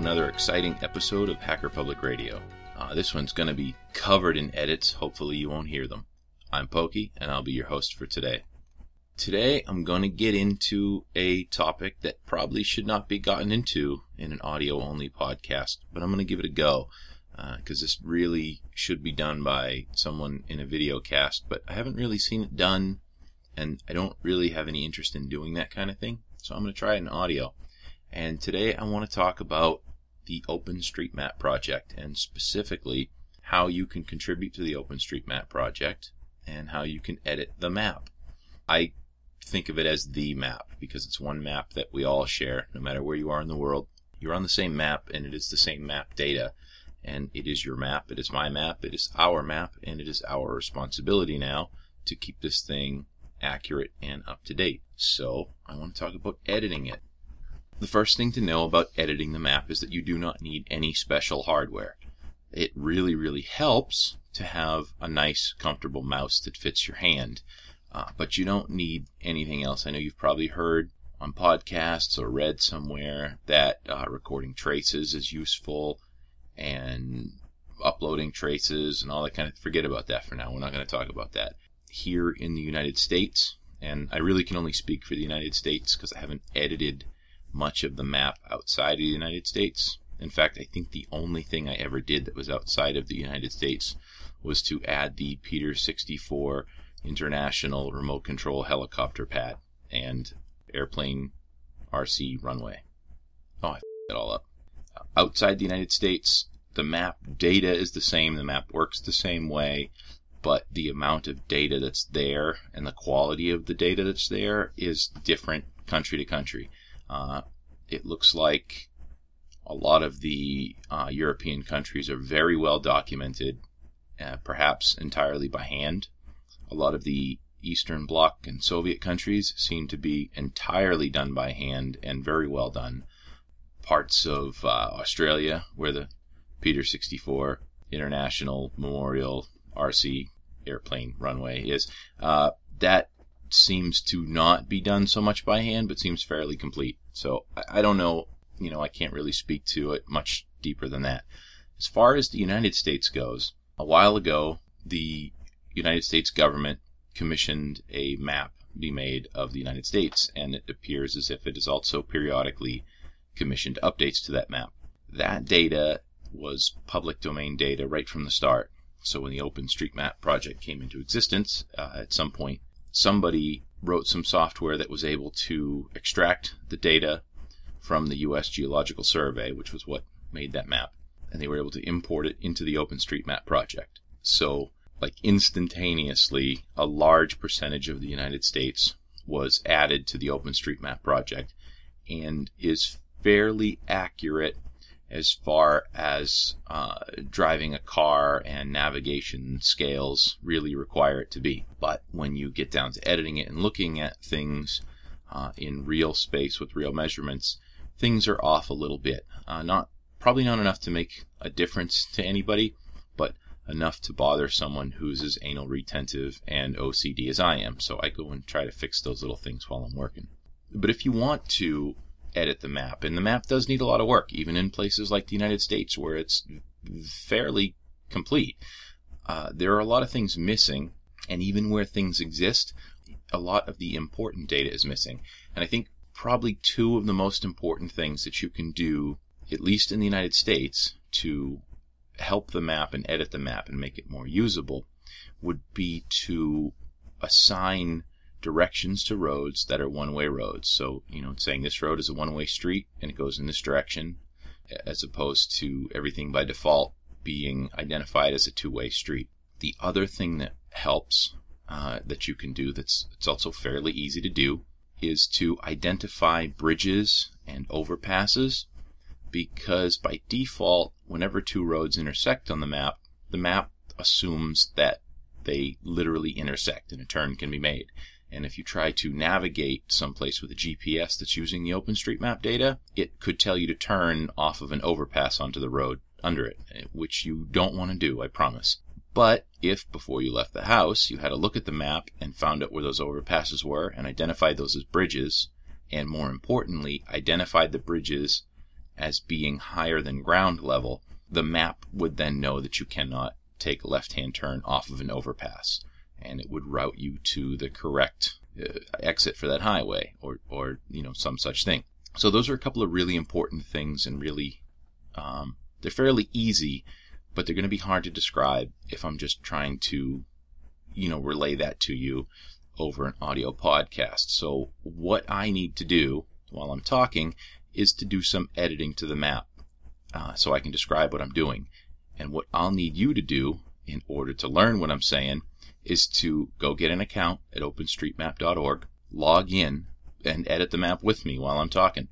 another exciting episode of Hacker Public Radio. Uh, this one's going to be covered in edits. Hopefully, you won't hear them. I'm Pokey, and I'll be your host for today. Today, I'm going to get into a topic that probably should not be gotten into in an audio only podcast, but I'm going to give it a go because uh, this really should be done by someone in a video cast, but I haven't really seen it done, and I don't really have any interest in doing that kind of thing, so I'm going to try it in audio. And today I want to talk about the OpenStreetMap project and specifically how you can contribute to the OpenStreetMap project and how you can edit the map. I think of it as the map because it's one map that we all share no matter where you are in the world. You're on the same map and it is the same map data and it is your map, it is my map, it is our map and it is our responsibility now to keep this thing accurate and up to date. So, I want to talk about editing it. The first thing to know about editing the map is that you do not need any special hardware. It really, really helps to have a nice, comfortable mouse that fits your hand, uh, but you don't need anything else. I know you've probably heard on podcasts or read somewhere that uh, recording traces is useful and uploading traces and all that kind of forget about that for now. We're not going to talk about that. Here in the United States, and I really can only speak for the United States because I haven't edited much of the map outside of the United States. In fact, I think the only thing I ever did that was outside of the United States was to add the Peter 64 International Remote Control Helicopter Pad and Airplane RC Runway. Oh, I it all up. Outside the United States, the map data is the same, the map works the same way, but the amount of data that's there and the quality of the data that's there is different country to country. Uh, it looks like a lot of the uh, European countries are very well documented, uh, perhaps entirely by hand. A lot of the Eastern Bloc and Soviet countries seem to be entirely done by hand and very well done. Parts of uh, Australia, where the Peter 64 International Memorial RC airplane runway is, uh, that seems to not be done so much by hand, but seems fairly complete. So I, I don't know, you know, I can't really speak to it much deeper than that. As far as the United States goes, a while ago, the United States government commissioned a map be made of the United States, and it appears as if it is also periodically commissioned updates to that map. That data was public domain data right from the start. So when the OpenStreetMap project came into existence, uh, at some point, somebody wrote some software that was able to extract the data from the U.S. Geological Survey, which was what made that map, and they were able to import it into the OpenStreetMap project. So, like instantaneously, a large percentage of the United States was added to the OpenStreetMap project and is fairly accurate as far as uh, driving a car and navigation scales really require it to be. But when you get down to editing it and looking at things uh, in real space with real measurements, things are off a little bit. Uh, not probably not enough to make a difference to anybody, but enough to bother someone who's as anal retentive and OCD as I am. So I go and try to fix those little things while I'm working. But if you want to edit the map. And the map does need a lot of work, even in places like the United States where it's fairly complete. Uh, there are a lot of things missing, and even where things exist, a lot of the important data is missing. And I think probably two of the most important things that you can do, at least in the United States, to help the map and edit the map and make it more usable would be to assign directions to roads that are one way roads. So, you know, saying this road is a one way street and it goes in this direction, as opposed to everything by default being identified as a two way street. The other thing that helps uh, that you can do that's it's also fairly easy to do is to identify bridges and overpasses because by default, whenever two roads intersect on the map, the map assumes that they literally intersect and a turn can be made. And if you try to navigate someplace with a GPS that's using the OpenStreetMap data, it could tell you to turn off of an overpass onto the road under it, eh, which you don't want to do, I promise. But if before you left the house you had a look at the map and found out where those overpasses were and identified those as bridges, and more importantly, identified the bridges as being higher than ground level, the map would then know that you cannot take a left hand turn off of an overpass and it would route you to the correct uh, exit for that highway or, or you know some such thing. So those are a couple of really important things and really um, they're fairly easy, but they're going to be hard to describe if I'm just trying to you know relay that to you over an audio podcast. So what I need to do while I'm talking is to do some editing to the map uh, so I can describe what I'm doing. And what I'll need you to do in order to learn what I'm saying is to go get an account at openstreetmap.org, log in, and edit the map with me while I'm talking.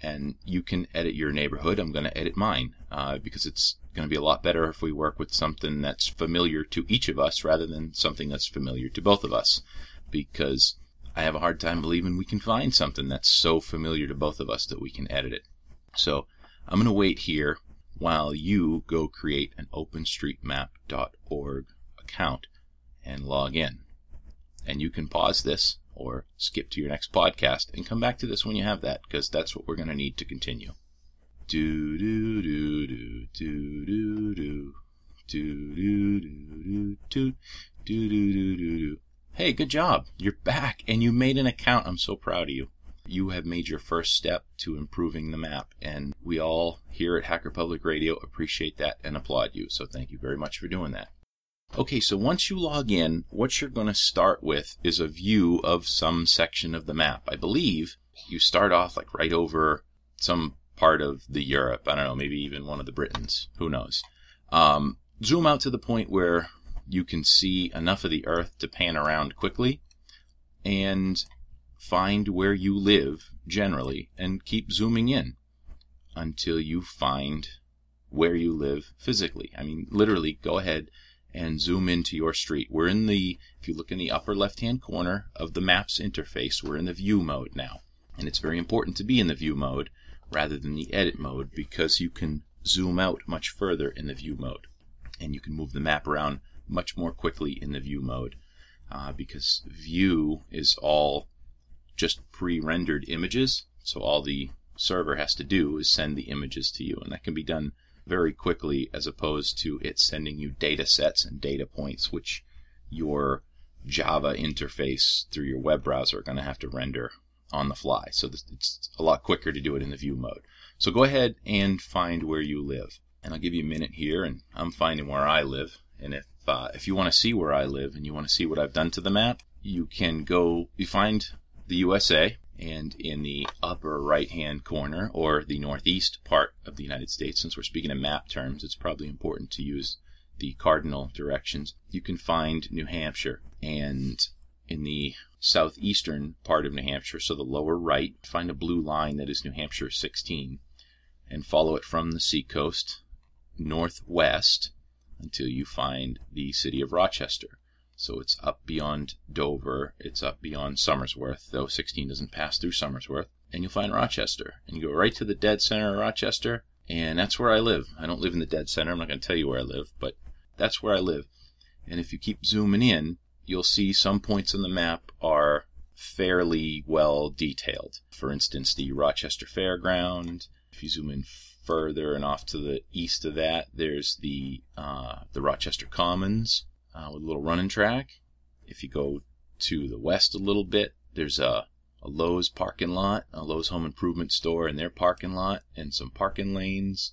And you can edit your neighborhood. I'm going to edit mine uh, because it's going to be a lot better if we work with something that's familiar to each of us rather than something that's familiar to both of us. Because I have a hard time believing we can find something that's so familiar to both of us that we can edit it. So I'm going to wait here while you go create an openstreetmap.org account and log in. And you can pause this or skip to your next podcast and come back to this when you have that because that's what we're going to need to continue. Do do do do do do do do do do do do do do do do. Hey, good job! You're back and you made an account. I'm so proud of you. You have made your first step to improving the map, and we all here at Hacker Public Radio appreciate that and applaud you. So thank you very much for doing that. Okay, so once you log in, what you're going to start with is a view of some section of the map. I believe you start off like right over some part of the Europe. I don't know, maybe even one of the Britons. Who knows? Um, zoom out to the point where you can see enough of the Earth to pan around quickly, and find where you live generally and keep zooming in until you find where you live physically. I mean, literally, go ahead and zoom into your street. We're in the, if you look in the upper left hand corner of the maps interface, we're in the view mode now. And it's very important to be in the view mode rather than the edit mode because you can zoom out much further in the view mode. And you can move the map around much more quickly in the view mode uh, because view is all just pre-rendered images. So all the server has to do is send the images to you, and that can be done very quickly as opposed to it sending you data sets and data points, which your Java interface through your web browser are going to have to render on the fly. So it's a lot quicker to do it in the view mode. So go ahead and find where you live. And I'll give you a minute here, and I'm finding where I live. And if uh, if you want to see where I live and you want to see what I've done to the map, you can go. You find the USA, and in the upper right hand corner, or the northeast part of the United States, since we're speaking in map terms, it's probably important to use the cardinal directions. You can find New Hampshire, and in the southeastern part of New Hampshire, so the lower right, find a blue line that is New Hampshire 16, and follow it from the seacoast northwest until you find the city of Rochester. So it's up beyond Dover, it's up beyond Somersworth, though 16 doesn't pass through Somersworth. And you'll find Rochester. And you go right to the dead center of Rochester, and that's where I live. I don't live in the dead center, I'm not going to tell you where I live, but that's where I live. And if you keep zooming in, you'll see some points on the map are fairly well detailed. For instance, the Rochester Fairground. If you zoom in further and off to the east of that, there's the uh, the Rochester Commons uh, with a little running track. If you go to the west a little bit, there's a, a Lowe's parking lot, a Lowe's home improvement store and their parking lot, and some parking lanes.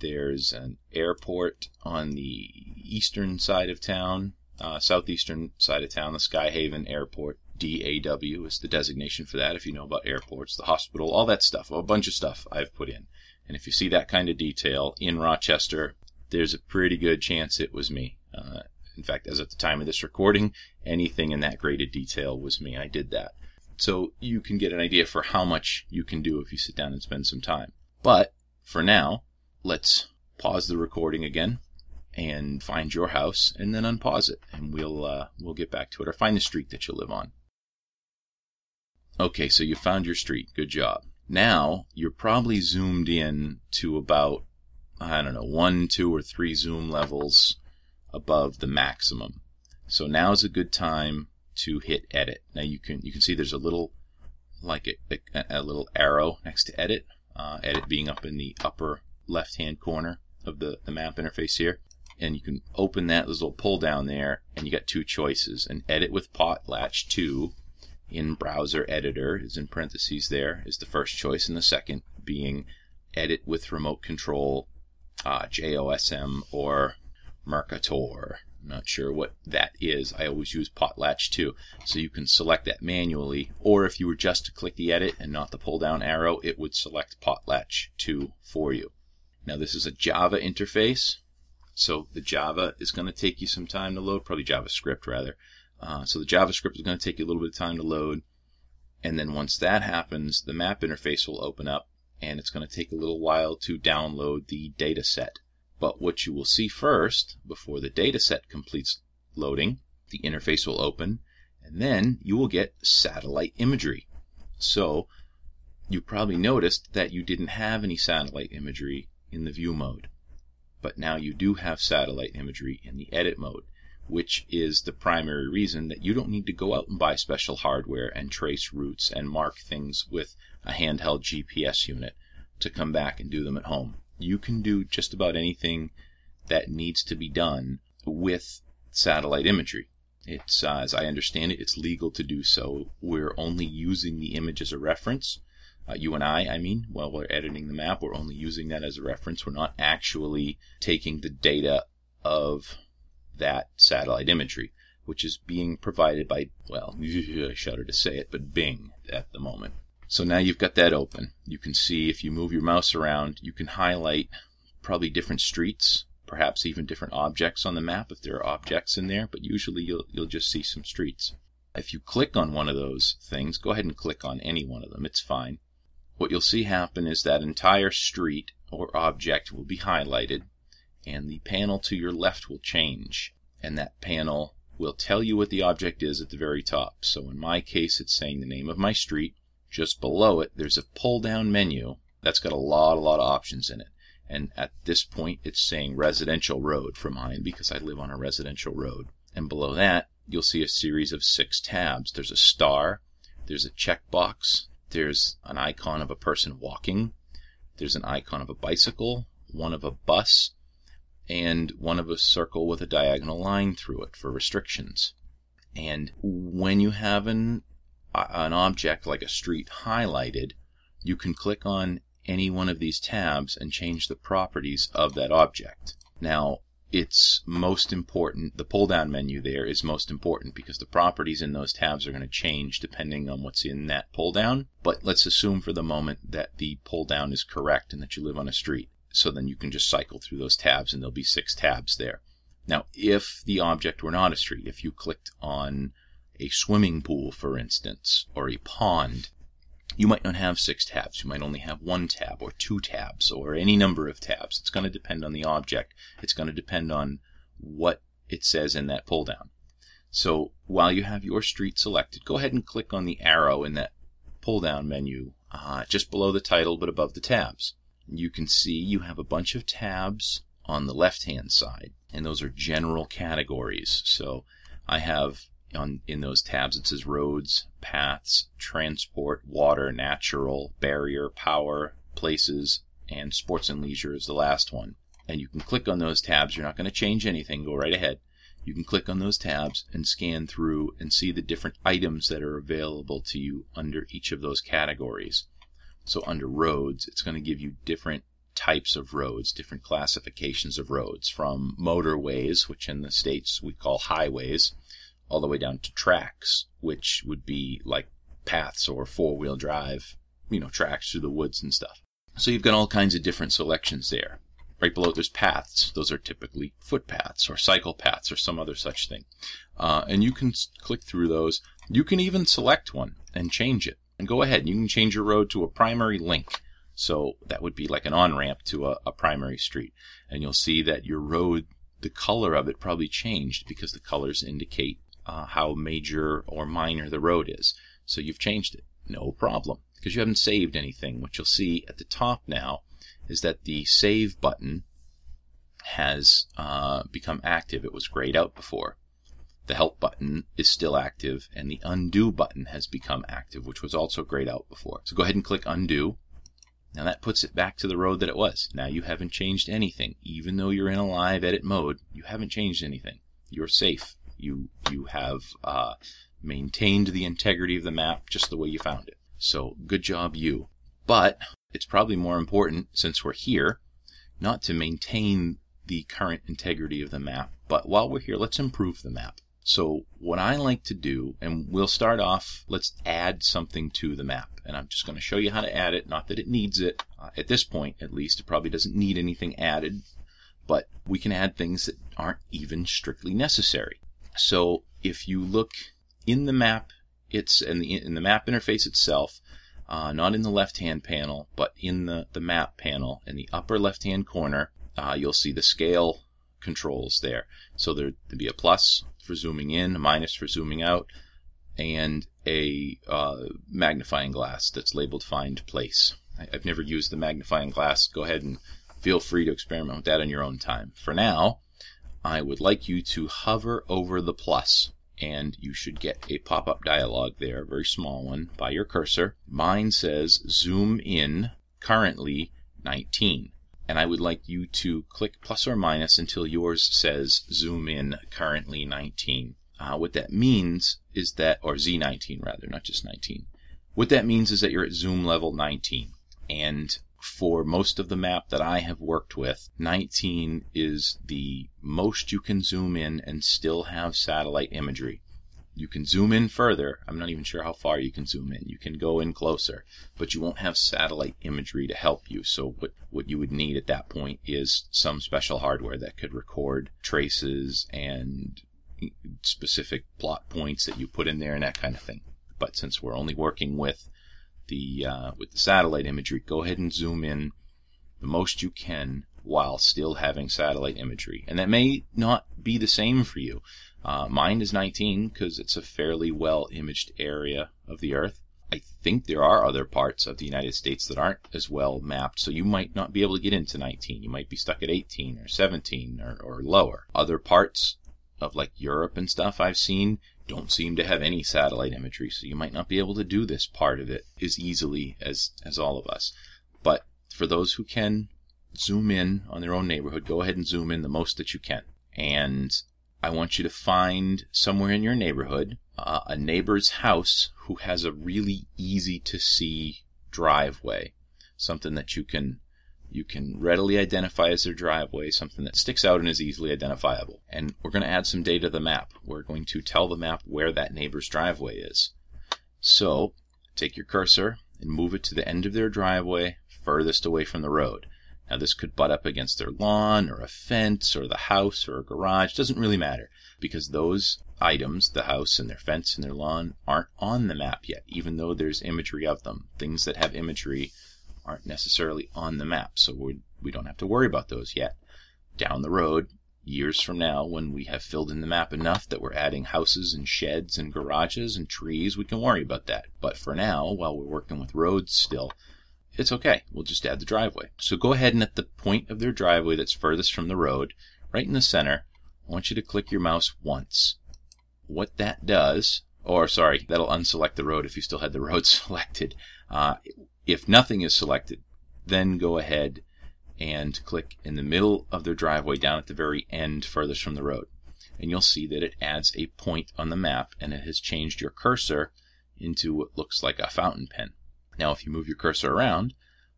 There's an airport on the eastern side of town, uh, southeastern side of town, the Skyhaven Airport. DAW is the designation for that if you know about airports, the hospital, all that stuff, a bunch of stuff I've put in. And if you see that kind of detail in Rochester, there's a pretty good chance it was me. Uh, in fact, as at the time of this recording, anything in that graded detail was me. I did that. So you can get an idea for how much you can do if you sit down and spend some time. But for now, let's pause the recording again and find your house and then unpause it and we'll uh, we'll get back to it or find the street that you live on. Okay, so you found your street. Good job. Now you're probably zoomed in to about I don't know, one, two, or three zoom levels above the maximum. So now is a good time to hit edit. Now you can you can see there's a little like a, a, a little arrow next to edit. uh, edit being up in the upper left hand corner of the, the map interface here. And you can open that, little pull down there, and you got two choices. An edit with potlatch 2 in browser editor is in parentheses there is the first choice, and the second being edit with remote control uh, JOSM or Merkaartor. I'm not sure what that is. I always use potlatch 2. So you can select that manually, or if you were just to click the edit and not the pull down arrow, it would select potlatch 2 for you. Now this is a Java interface. So the Java is going to take you some time to load, probably JavaScript rather. Uh, so the JavaScript is going to take you a little bit of time to load. And then once that happens, the map interface will open up and it's going to take a little while to download the data set. But what you will see first, before the data set completes loading, the interface will open and then you will get satellite imagery. So you probably noticed that you didn't have any satellite imagery in the view mode but now you do have satellite imagery in the edit mode, which is the primary reason that you don't need to go out and buy special hardware and trace routes and mark things with a handheld GPS unit to come back and do them at home. You can do just about anything that needs to be done with satellite imagery. It's, uh, as I understand it, it's legal to do so. We're only using the image as a reference uh, you and I, I mean, while we're editing the map, we're only using that as a reference. We're not actually taking the data of that satellite imagery, which is being provided by, well, I shudder to say it, but Bing at the moment. So now you've got that open. You can see if you move your mouse around, you can highlight probably different streets, perhaps even different objects on the map if there are objects in there, but usually you'll, you'll just see some streets. If you click on one of those things, go ahead and click on any one of them, it's fine what you'll see happen is that entire street or object will be highlighted and the panel to your left will change and that panel will tell you what the object is at the very top. So in my case it's saying the name of my street. Just below it there's a pull down menu that's got a lot a lot of options in it. And at this point it's saying residential road for mine because I live on a residential road. And below that you'll see a series of six tabs. There's a star, there's a checkbox, there's an icon of a person walking. There's an icon of a bicycle, one of a bus, and one of a circle with a diagonal line through it for restrictions. And when you have an, an object like a street highlighted, you can click on any one of these tabs and change the properties of that object. Now, it's most important. The pull down menu there is most important because the properties in those tabs are going to change depending on what's in that pull down. But let's assume for the moment that the pull down is correct and that you live on a street. So then you can just cycle through those tabs and there'll be six tabs there. Now, if the object were not a street, if you clicked on a swimming pool, for instance, or a pond, you might not have six tabs. You might only have one tab or two tabs or any number of tabs. It's going to depend on the object. It's going to depend on what it says in that pull down. So while you have your street selected, go ahead and click on the arrow in that pull down menu uh, just below the title but above the tabs. You can see you have a bunch of tabs on the left hand side, and those are general categories. So I have on in those tabs it says roads, paths, transport, water, natural, barrier, power, places, and sports and leisure is the last one. And you can click on those tabs. You're not going to change anything. Go right ahead. You can click on those tabs and scan through and see the different items that are available to you under each of those categories. So under roads, it's going to give you different types of roads, different classifications of roads, from motorways, which in the States we call highways, all the way down to tracks, which would be like paths or four wheel drive, you know, tracks through the woods and stuff. So you've got all kinds of different selections there. Right below there's paths. Those are typically footpaths or cycle paths or some other such thing. Uh, and you can click through those. You can even select one and change it. And go ahead. You can change your road to a primary link. So that would be like an on ramp to a, a primary street. And you'll see that your road, the color of it probably changed because the colors indicate uh, how major or minor the road is. So you've changed it. No problem. Because you haven't saved anything. What you'll see at the top now is that the save button has uh, become active. It was grayed out before. The help button is still active, and the undo button has become active, which was also grayed out before. So go ahead and click undo. Now that puts it back to the road that it was. Now you haven't changed anything. Even though you're in a live edit mode, you haven't changed anything. You're safe. You, you have uh, maintained the integrity of the map just the way you found it. So good job you. But it's probably more important, since we're here, not to maintain the current integrity of the map, but while we're here, let's improve the map. So what I like to do, and we'll start off, let's add something to the map. And I'm just going to show you how to add it. Not that it needs it. Uh, at this point, at least, it probably doesn't need anything added. But we can add things that aren't even strictly necessary. So if you look in the map, it's in the, in the map interface itself, uh, not in the left-hand panel, but in the, the map panel, in the upper left-hand corner, uh, you'll see the scale controls there. So there'd be a plus for zooming in, a minus for zooming out, and a uh, magnifying glass that's labeled find place. I, I've never used the magnifying glass. Go ahead and feel free to experiment with that on your own time. For now, I would like you to hover over the plus and you should get a pop-up dialog there, a very small one, by your cursor. Mine says zoom in currently 19 and I would like you to click plus or minus until yours says zoom in currently 19. Uh, what that means is that, or Z19 rather, not just 19. What that means is that you're at zoom level 19. And for most of the map that I have worked with, 19 is the most you can zoom in and still have satellite imagery. You can zoom in further. I'm not even sure how far you can zoom in. You can go in closer, but you won't have satellite imagery to help you. So what, what you would need at that point is some special hardware that could record traces and specific plot points that you put in there and that kind of thing. But since we're only working with the uh, with the satellite imagery, go ahead and zoom in the most you can while still having satellite imagery. And that may not be the same for you. Uh, mine is 19 because it's a fairly well imaged area of the Earth. I think there are other parts of the United States that aren't as well mapped, so you might not be able to get into 19. You might be stuck at 18 or 17 or, or lower. Other parts of like Europe and stuff I've seen don't seem to have any satellite imagery, so you might not be able to do this part of it as easily as, as all of us. But for those who can zoom in on their own neighborhood, go ahead and zoom in the most that you can. And I want you to find somewhere in your neighborhood uh, a neighbor's house who has a really easy to see driveway, something that you can you can readily identify as their driveway, something that sticks out and is easily identifiable. And we're going to add some data to the map. We're going to tell the map where that neighbor's driveway is. So take your cursor and move it to the end of their driveway furthest away from the road. Now, this could butt up against their lawn or a fence or the house or a garage. Doesn't really matter because those items, the house and their fence and their lawn, aren't on the map yet, even though there's imagery of them. Things that have imagery aren't necessarily on the map, so we we don't have to worry about those yet. Down the road, years from now, when we have filled in the map enough that we're adding houses and sheds and garages and trees, we can worry about that. But for now, while we're working with roads still, it's okay. We'll just add the driveway. So go ahead and at the point of their driveway that's furthest from the road, right in the center, I want you to click your mouse once. What that does, or sorry, that'll unselect the road if you still had the road selected. Uh, if nothing is selected, then go ahead and click in the middle of their driveway down at the very end furthest from the road. And you'll see that it adds a point on the map and it has changed your cursor into what looks like a fountain pen. Now, if you move your cursor around,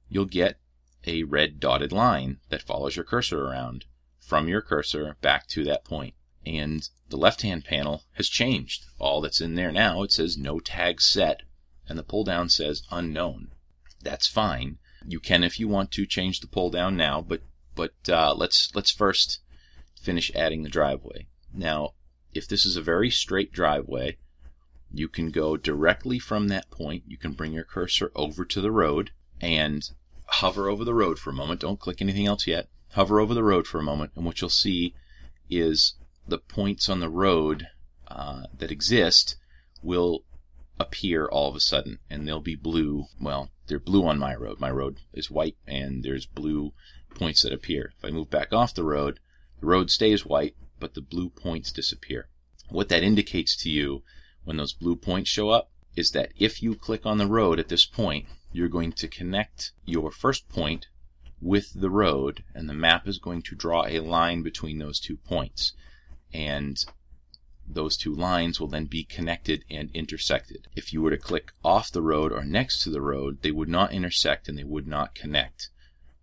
you'll get a red dotted line that follows your cursor around from your cursor back to that point. And the left hand panel has changed. All that's in there now, it says no tag set, and the pull down says unknown. That's fine. You can, if you want to, change the pull down now, but but uh, let's let's first finish adding the driveway. Now, if this is a very straight driveway, you can go directly from that point. You can bring your cursor over to the road and hover over the road for a moment. Don't click anything else yet. Hover over the road for a moment, and what you'll see is the points on the road uh, that exist will appear all of a sudden, and they'll be blue. Well, they're blue on my road. My road is white, and there's blue points that appear. If I move back off the road, the road stays white, but the blue points disappear. What that indicates to you when those blue points show up is that if you click on the road at this point, you're going to connect your first point with the road, and the map is going to draw a line between those two points. And those two lines will then be connected and intersected. If you were to click off the road or next to the road, they would not intersect and they would not connect.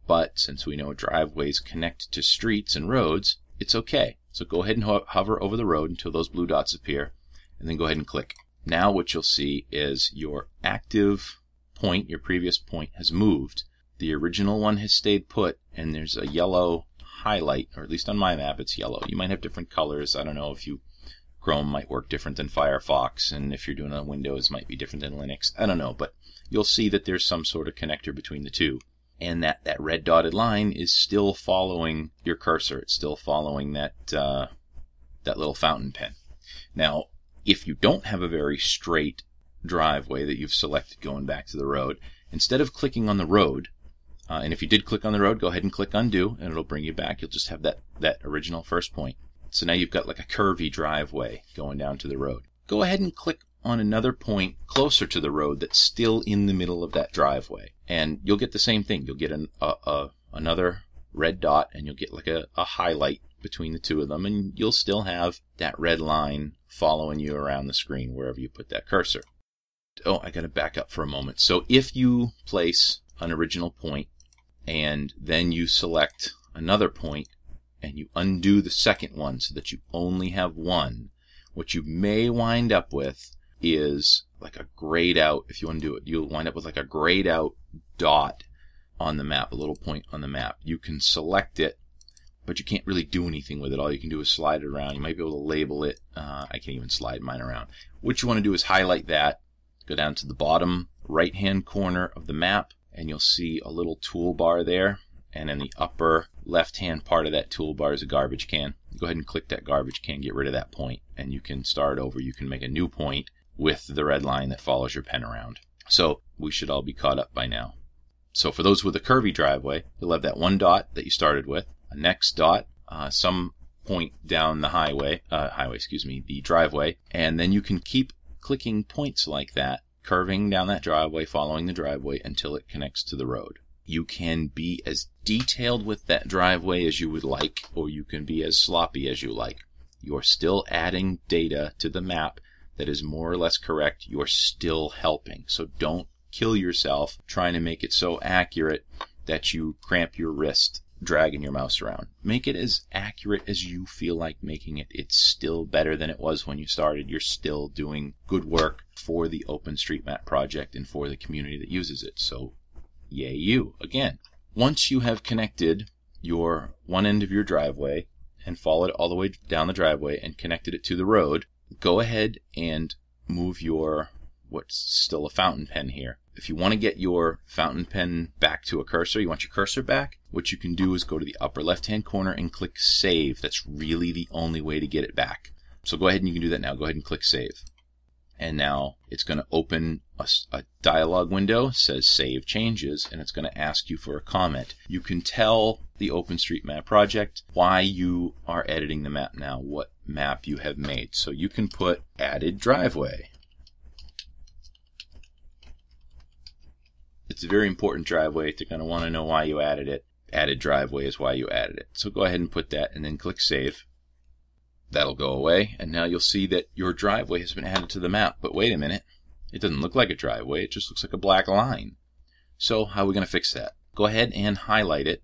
But since we know driveways connect to streets and roads, it's okay. So go ahead and ho- hover over the road until those blue dots appear, and then go ahead and click. Now what you'll see is your active point, your previous point, has moved the original one has stayed put, and there's a yellow highlight, or at least on my map it's yellow. You might have different colors. I don't know if you Chrome might work different than Firefox, and if you're doing it on Windows, might be different than Linux. I don't know, but you'll see that there's some sort of connector between the two. And that, that red dotted line is still following your cursor. It's still following that uh, that little fountain pen. Now, if you don't have a very straight driveway that you've selected going back to the road, instead of clicking on the road, uh, and if you did click on the road, go ahead and click undo, and it'll bring you back. You'll just have that, that original first point. So now you've got like a curvy driveway going down to the road. Go ahead and click on another point closer to the road that's still in the middle of that driveway. And you'll get the same thing. You'll get an, a, a, another red dot, and you'll get like a, a highlight between the two of them, and you'll still have that red line following you around the screen wherever you put that cursor. Oh, I got to back up for a moment. So if you place an original point and then you select another point and you undo the second one so that you only have one, what you may wind up with is like a grayed out, if you want to do it, you'll wind up with like a grayed out dot on the map, a little point on the map. You can select it, but you can't really do anything with it. All you can do is slide it around. You might be able to label it. Uh, I can't even slide mine around. What you want to do is highlight that, go down to the bottom right hand corner of the map, and you'll see a little toolbar there. And in the upper left hand part of that toolbar is a garbage can. Go ahead and click that garbage can, get rid of that point, and you can start over. You can make a new point with the red line that follows your pen around. So we should all be caught up by now. So for those with a curvy driveway, you'll have that one dot that you started with, a next dot, uh, some point down the highway, uh, highway, excuse me, the driveway, and then you can keep clicking points like that curving down that driveway, following the driveway until it connects to the road. You can be as detailed with that driveway as you would like, or you can be as sloppy as you like. You're still adding data to the map that is more or less correct. You're still helping. So don't kill yourself trying to make it so accurate that you cramp your wrist dragging your mouse around. Make it as accurate as you feel like making it. It's still better than it was when you started. You're still doing good work for the OpenStreetMap project and for the community that uses it. So, yay you. Again, once you have connected your one end of your driveway and followed all the way down the driveway and connected it to the road, go ahead and move your what's still a fountain pen here. If you want to get your fountain pen back to a cursor, you want your cursor back, what you can do is go to the upper left hand corner and click save. That's really the only way to get it back. So go ahead and you can do that now. Go ahead and click save. And now it's going to open a, a dialog window, says save changes, and it's going to ask you for a comment. You can tell the OpenStreetMap project why you are editing the map now, what map you have made. So you can put added driveway. It's a very important driveway. They're going to want to know why you added it. Added driveway is why you added it. So go ahead and put that and then click save. That'll go away. And now you'll see that your driveway has been added to the map. But wait a minute. It doesn't look like a driveway. It just looks like a black line. So how are we going to fix that? Go ahead and highlight it.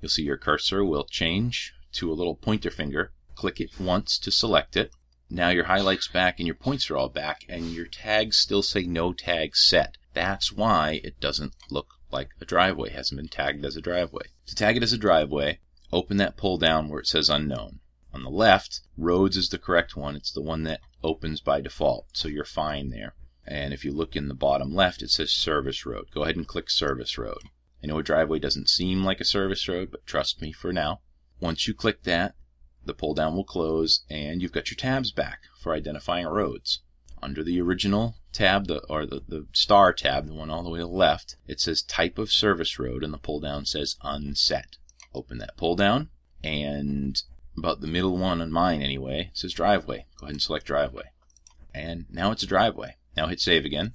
You'll see your cursor will change to a little pointer finger. Click it once to select it. Now your highlight's back and your points are all back and your tags still say no tag set. That's why it doesn't look like a driveway, it hasn't been tagged as a driveway. To tag it as a driveway, open that pull down where it says unknown. On the left, roads is the correct one. It's the one that opens by default, so you're fine there. And if you look in the bottom left, it says service road. Go ahead and click service road. I know a driveway doesn't seem like a service road, but trust me for now. Once you click that, the pull down will close and you've got your tabs back for identifying roads under the original tab, the, or the, the star tab, the one all the way to the left, it says type of service road, and the pull down says unset. Open that pull down, and about the middle one on mine anyway, it says driveway. Go ahead and select driveway. And now it's a driveway. Now hit save again.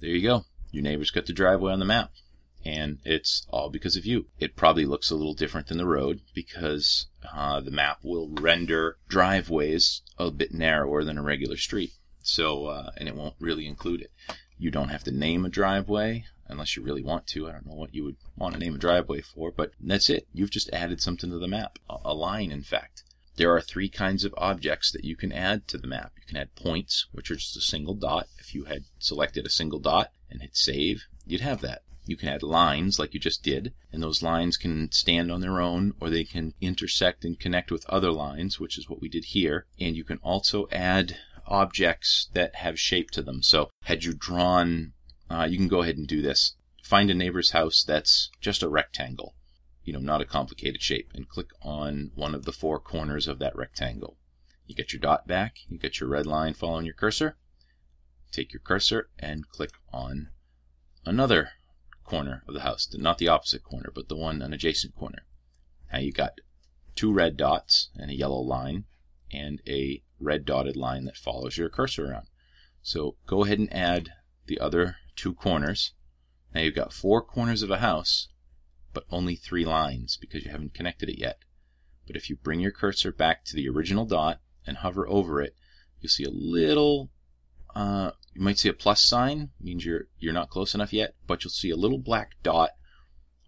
There you go. Your neighbor's got the driveway on the map, and it's all because of you. It probably looks a little different than the road because uh, the map will render driveways a bit narrower than a regular street. So, uh, and it won't really include it. You don't have to name a driveway unless you really want to. I don't know what you would want to name a driveway for, but that's it. You've just added something to the map, a line, in fact. There are three kinds of objects that you can add to the map. You can add points, which are just a single dot. If you had selected a single dot and hit save, you'd have that. You can add lines like you just did, and those lines can stand on their own or they can intersect and connect with other lines, which is what we did here. And you can also add objects that have shape to them. So, had you drawn, uh, you can go ahead and do this. Find a neighbor's house that's just a rectangle you know, not a complicated shape, and click on one of the four corners of that rectangle. You get your dot back, you get your red line following your cursor. Take your cursor and click on another corner of the house, not the opposite corner, but the one an adjacent corner. Now you got two red dots and a yellow line and a red dotted line that follows your cursor around. So go ahead and add the other two corners. Now you've got four corners of a house but only three lines because you haven't connected it yet. But if you bring your cursor back to the original dot and hover over it, you'll see a little, uh, you might see a plus sign, means you're, you're not close enough yet, but you'll see a little black dot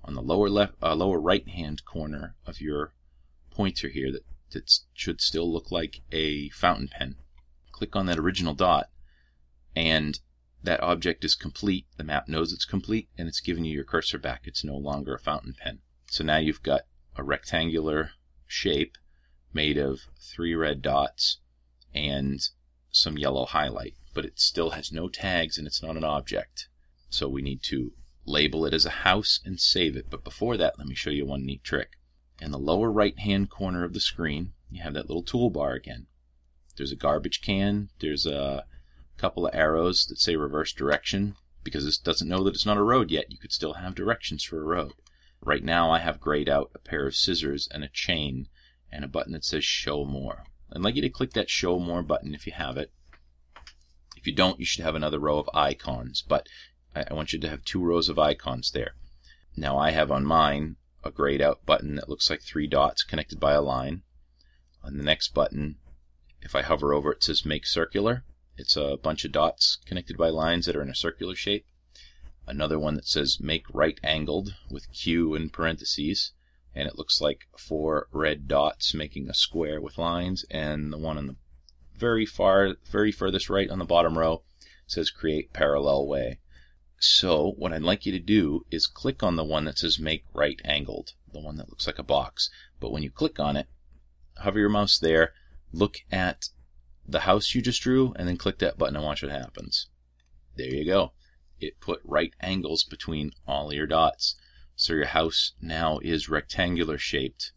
on the lower left, uh, lower right hand corner of your pointer here that, that should still look like a fountain pen. Click on that original dot and that object is complete, the map knows it's complete, and it's giving you your cursor back. It's no longer a fountain pen. So now you've got a rectangular shape made of three red dots and some yellow highlight, but it still has no tags and it's not an object. So we need to label it as a house and save it. But before that, let me show you one neat trick. In the lower right hand corner of the screen, you have that little toolbar again. There's a garbage can, there's a couple of arrows that say reverse direction because this doesn't know that it's not a road yet. You could still have directions for a road. Right now I have grayed out a pair of scissors and a chain and a button that says show more. I'd like you to click that show more button if you have it. If you don't, you should have another row of icons, but I want you to have two rows of icons there. Now I have on mine a grayed out button that looks like three dots connected by a line. On the next button, if I hover over it, it says make circular. It's a bunch of dots connected by lines that are in a circular shape. Another one that says make right angled with Q in parentheses. And it looks like four red dots making a square with lines. And the one on the very far, very furthest right on the bottom row says create parallel way. So what I'd like you to do is click on the one that says make right angled, the one that looks like a box. But when you click on it, hover your mouse there, look at the house you just drew and then click that button and watch what happens. There you go. It put right angles between all your dots. So your house now is rectangular shaped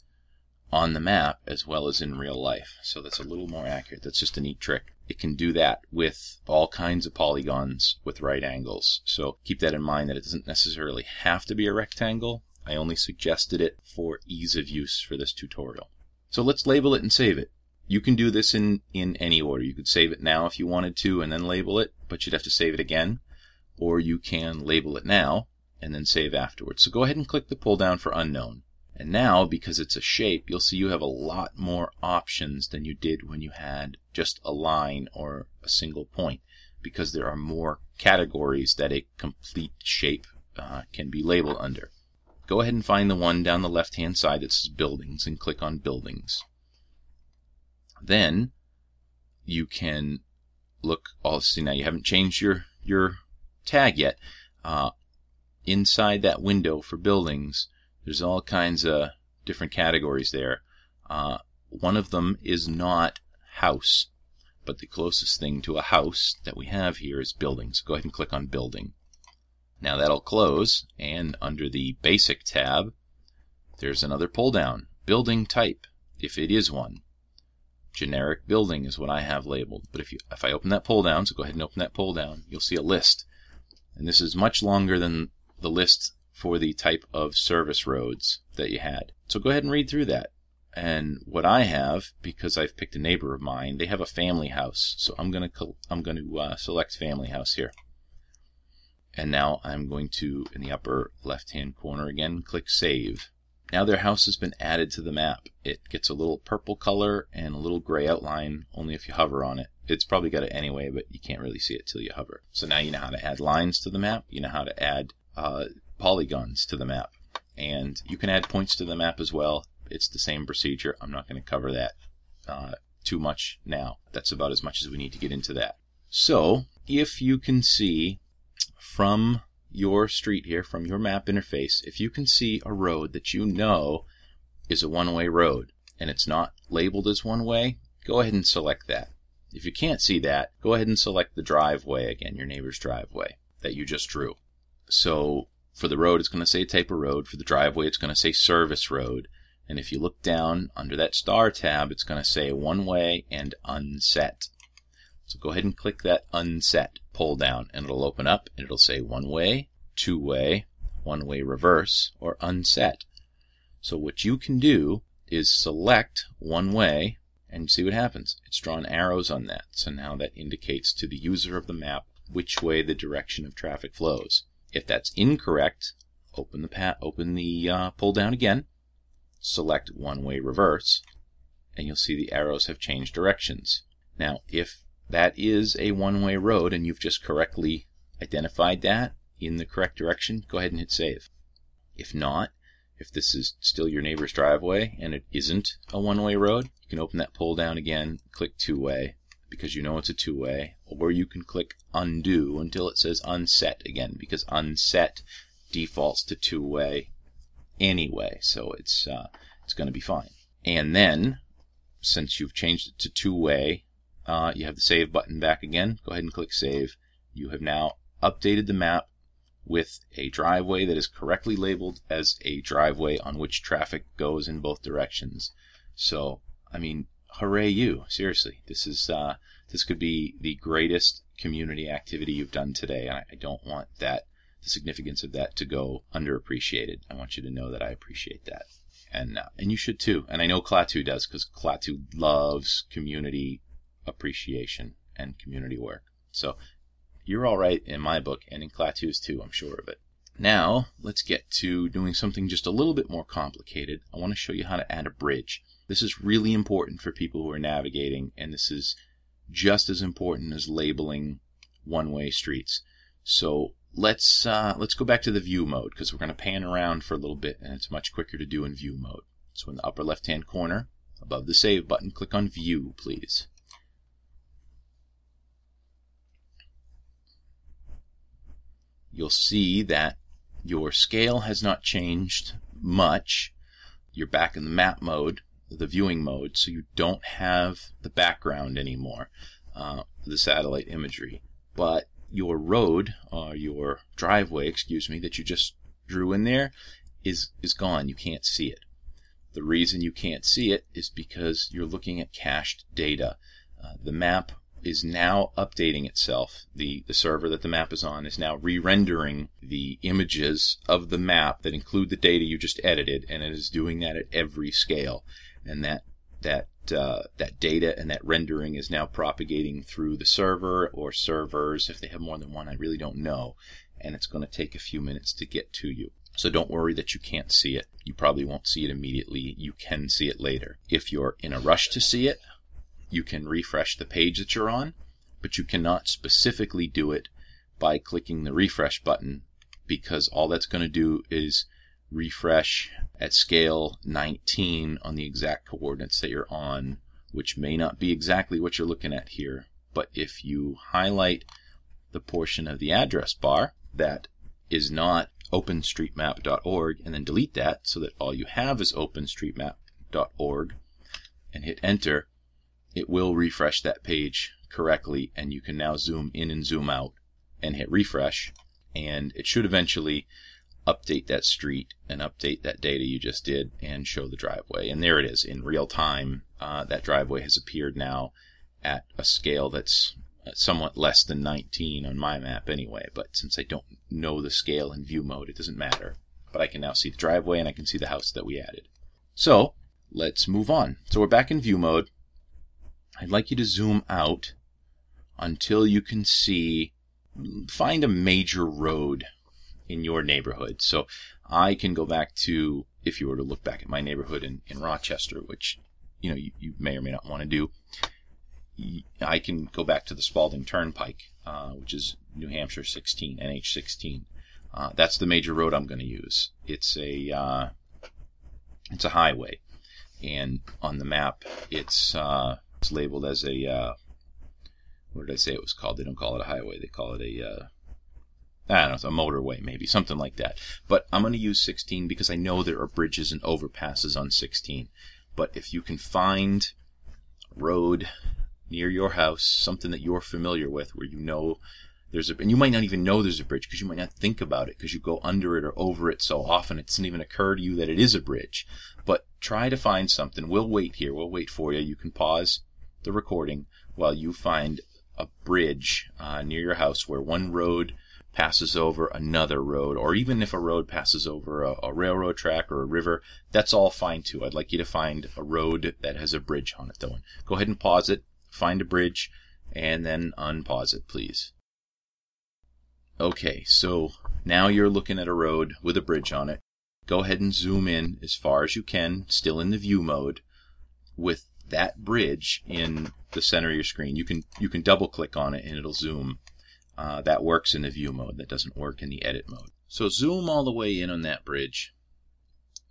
on the map as well as in real life. So that's a little more accurate. That's just a neat trick. It can do that with all kinds of polygons with right angles. So keep that in mind that it doesn't necessarily have to be a rectangle. I only suggested it for ease of use for this tutorial. So let's label it and save it. You can do this in, in any order. You could save it now if you wanted to and then label it, but you'd have to save it again. Or you can label it now and then save afterwards. So go ahead and click the pull down for unknown. And now, because it's a shape, you'll see you have a lot more options than you did when you had just a line or a single point, because there are more categories that a complete shape uh, can be labeled under. Go ahead and find the one down the left hand side that says buildings and click on buildings. Then you can look. Oh, see now you haven't changed your your tag yet. Uh, inside that window for buildings, there's all kinds of different categories there. Uh, one of them is not house, but the closest thing to a house that we have here is buildings. Go ahead and click on building. Now that'll close, and under the basic tab, there's another pull down, building type, if it is one generic building is what I have labeled. But if you if I open that pull down, so go ahead and open that pull down, you'll see a list. And this is much longer than the list for the type of service roads that you had. So go ahead and read through that. And what I have, because I've picked a neighbor of mine, they have a family house. So I'm gonna I'm gonna uh, select family house here. And now I'm going to, in the upper left hand corner again, click Save. Now their house has been added to the map. It gets a little purple color and a little gray outline only if you hover on it. It's probably got it anyway, but you can't really see it till you hover. So now you know how to add lines to the map. You know how to add uh, polygons to the map. And you can add points to the map as well. It's the same procedure. I'm not going to cover that uh, too much now. That's about as much as we need to get into that. So, if you can see from your street here, from your map interface, if you can see a road that you know is a one way road and it's not labeled as one way, go ahead and select that. If you can't see that, go ahead and select the driveway again, your neighbor's driveway that you just drew. So for the road, it's going to say type of road. For the driveway, it's going to say service road. And if you look down under that star tab, it's going to say one way and unset. So go ahead and click that unset pull down and it'll open up and it'll say one way, two way, one way reverse, or unset. So what you can do is select one way and see what happens. It's drawn arrows on that. So now that indicates to the user of the map which way the direction of traffic flows. If that's incorrect, open the open the uh, pull down again, select one way reverse, and you'll see the arrows have changed directions. Now, if that is a one way road and you've just correctly identified that in the correct direction, go ahead and hit save. If not, if this is still your neighbor's driveway and it isn't a one way road, you can open that pull down again, click two way because you know it's a two way, or you can click undo until it says unset again because unset defaults to two way anyway, so it's uh, it's going to be fine. And then, since you've changed it to two way, uh, you have the save button back again. Go ahead and click save. You have now updated the map with a driveway that is correctly labeled as a driveway on which traffic goes in both directions. So, I mean, hooray you! Seriously, this is uh, this could be the greatest community activity you've done today. I, I don't want that the significance of that to go underappreciated. I want you to know that I appreciate that, and uh, and you should too. And I know Klaatu does because Klaatu loves community appreciation and community work. So you're all right in my book and in Klaatu's too. I'm sure of it. Now let's get to doing something just a little bit more complicated. I want to show you how to add a bridge. This is really important for people who are navigating, and this is just as important as labeling one-way streets. So let's uh, let's go back to the view mode because we're going to pan around for a little bit, and it's much quicker to do in view mode. So in the upper left-hand corner, above the save button, click on View, please. You'll see that your scale has not changed much. You're back in the map mode, the viewing mode, so you don't have the background anymore, uh, the satellite imagery. But your road, or your driveway, excuse me, that you just drew in there is, is gone. You can't see it. The reason you can't see it is because you're looking at cached data. Uh, the map is now updating itself. The, the server that the map is on is now re-rendering the images of the map that include the data you just edited, and it is doing that at every scale. And that that uh, that data and that rendering is now propagating through the server or servers. If they have more than one, I really don't know. And it's going to take a few minutes to get to you. So don't worry that you can't see it. You probably won't see it immediately. You can see it later. If you're in a rush to see it, you can refresh the page that you're on, but you cannot specifically do it by clicking the refresh button because all that's going to do is refresh at scale 19 on the exact coordinates that you're on, which may not be exactly what you're looking at here. But if you highlight the portion of the address bar that is not openstreetmap.org and then delete that so that all you have is openstreetmap.org and hit enter, it will refresh that page correctly and you can now zoom in and zoom out and hit refresh and it should eventually update that street and update that data you just did and show the driveway. And there it is in real time. Uh, that driveway has appeared now at a scale that's somewhat less than 19 on my map anyway. But since I don't know the scale in view mode, it doesn't matter. But I can now see the driveway and I can see the house that we added. So let's move on. So we're back in view mode. I'd like you to zoom out until you can see find a major road in your neighborhood. So I can go back to, if you were to look back at my neighborhood in, in Rochester, which you know you, you may or may not want to do. I can go back to the Spaulding Turnpike, uh, which is New Hampshire 16, NH 16. Uh, that's the major road I'm going to use. It's a uh, it's a highway, and on the map it's uh, it's labeled as a uh, what did I say it was called? They don't call it a highway. They call it a uh, I don't know, a motorway, maybe something like that. But I'm going to use 16 because I know there are bridges and overpasses on 16. But if you can find a road near your house, something that you're familiar with, where you know there's a, and you might not even know there's a bridge because you might not think about it because you go under it or over it so often it doesn't even occur to you that it is a bridge. But try to find something. We'll wait here. We'll wait for you. You can pause the recording while you find a bridge uh, near your house where one road passes over another road, or even if a road passes over a, a, railroad track or a river, that's all fine too. I'd like you to find a road that has a bridge on it though. Go ahead and pause it, find a bridge, and then unpause it, please. Okay, so now you're looking at a road with a bridge on it. Go ahead and zoom in as far as you can, still in the view mode, with that bridge in the center of your screen. You can you can double click on it and it'll zoom uh, that works in the view mode. That doesn't work in the edit mode. So zoom all the way in on that bridge.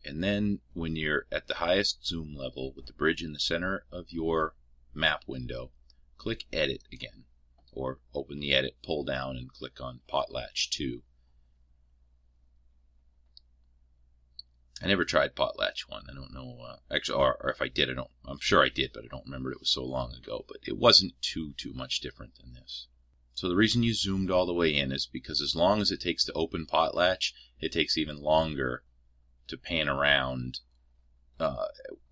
And then when you're at the highest zoom level with the bridge in the center of your map window, click edit again. Or open the edit, pull down, and click on Potlatch 2. I never tried Potlatch 1. I don't know. Uh, actually, or, or if I did, I don't. I'm sure I did, but I don't remember. It was so long ago. But it wasn't too too much different than this. So the reason you zoomed all the way in is because as long as it takes to open Potlatch, it takes even longer to pan around uh,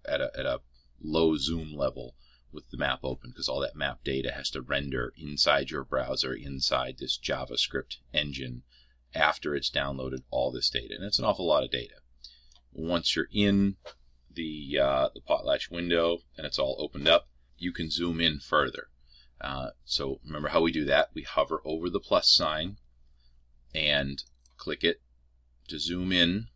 at, a, at a low zoom level with the map open because all that map data has to render inside your browser, inside this JavaScript engine after it's downloaded all this data. And it's an awful lot of data. Once you're in the, uh, the Potlatch window and it's all opened up, you can zoom in further. Uh, so remember how we do that? We hover over the plus sign and click it to zoom in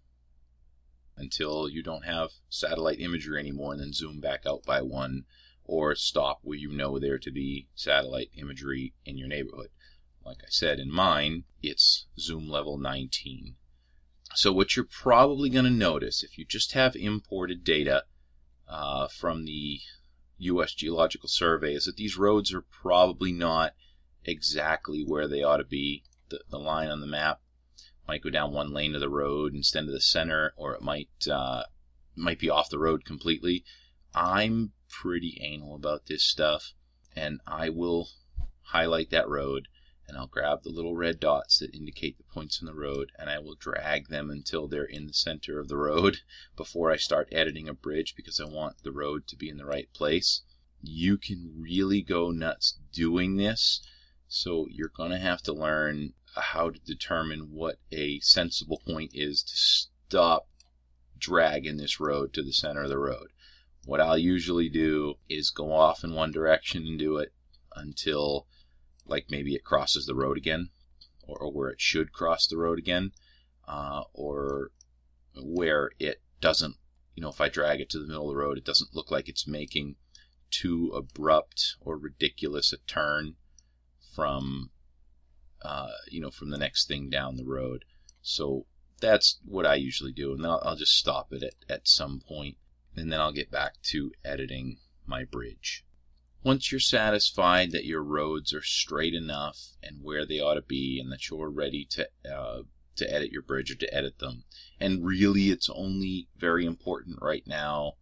until you don't have satellite imagery anymore and then zoom back out by one or stop where you know there to be satellite imagery in your neighborhood. Like I said, in mine, it's zoom level 19. So what you're probably going to notice if you just have imported data uh, from the U.S. Geological Survey is that these roads are probably not exactly where they ought to be. The, the line on the map might go down one lane of the road instead of the center, or it might uh, might be off the road completely. I'm pretty anal about this stuff, and I will highlight that road and I'll grab the little red dots that indicate the points in the road and I will drag them until they're in the center of the road before I start editing a bridge because I want the road to be in the right place. You can really go nuts doing this, so you're going to have to learn how to determine what a sensible point is to stop dragging this road to the center of the road. What I'll usually do is go off in one direction and do it until like maybe it crosses the road again, or, or where it should cross the road again, uh, or where it doesn't. You know, if I drag it to the middle of the road, it doesn't look like it's making too abrupt or ridiculous a turn from, uh, you know, from the next thing down the road. So that's what I usually do, and I'll, I'll just stop it at, at some point, and then I'll get back to editing my bridge. Once you're satisfied that your roads are straight enough and where they ought to be, and that you're ready to uh, to edit your bridge or to edit them, and really it's only very important right now.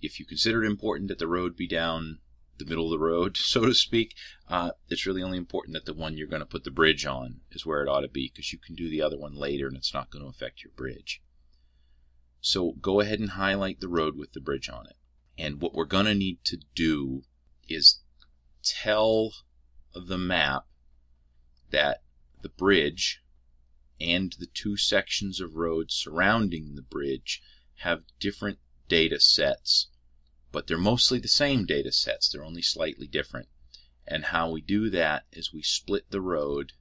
If you consider it important that the road be down the middle of the road, so to speak, uh, it's really only important that the one you're going to put the bridge on is where it ought to be, because you can do the other one later and it's not going to affect your bridge. So go ahead and highlight the road with the bridge on it. And what we're going to need to do is tell the map that the bridge and the two sections of road surrounding the bridge have different data sets, but they're mostly the same data sets, they're only slightly different. And how we do that is we split the road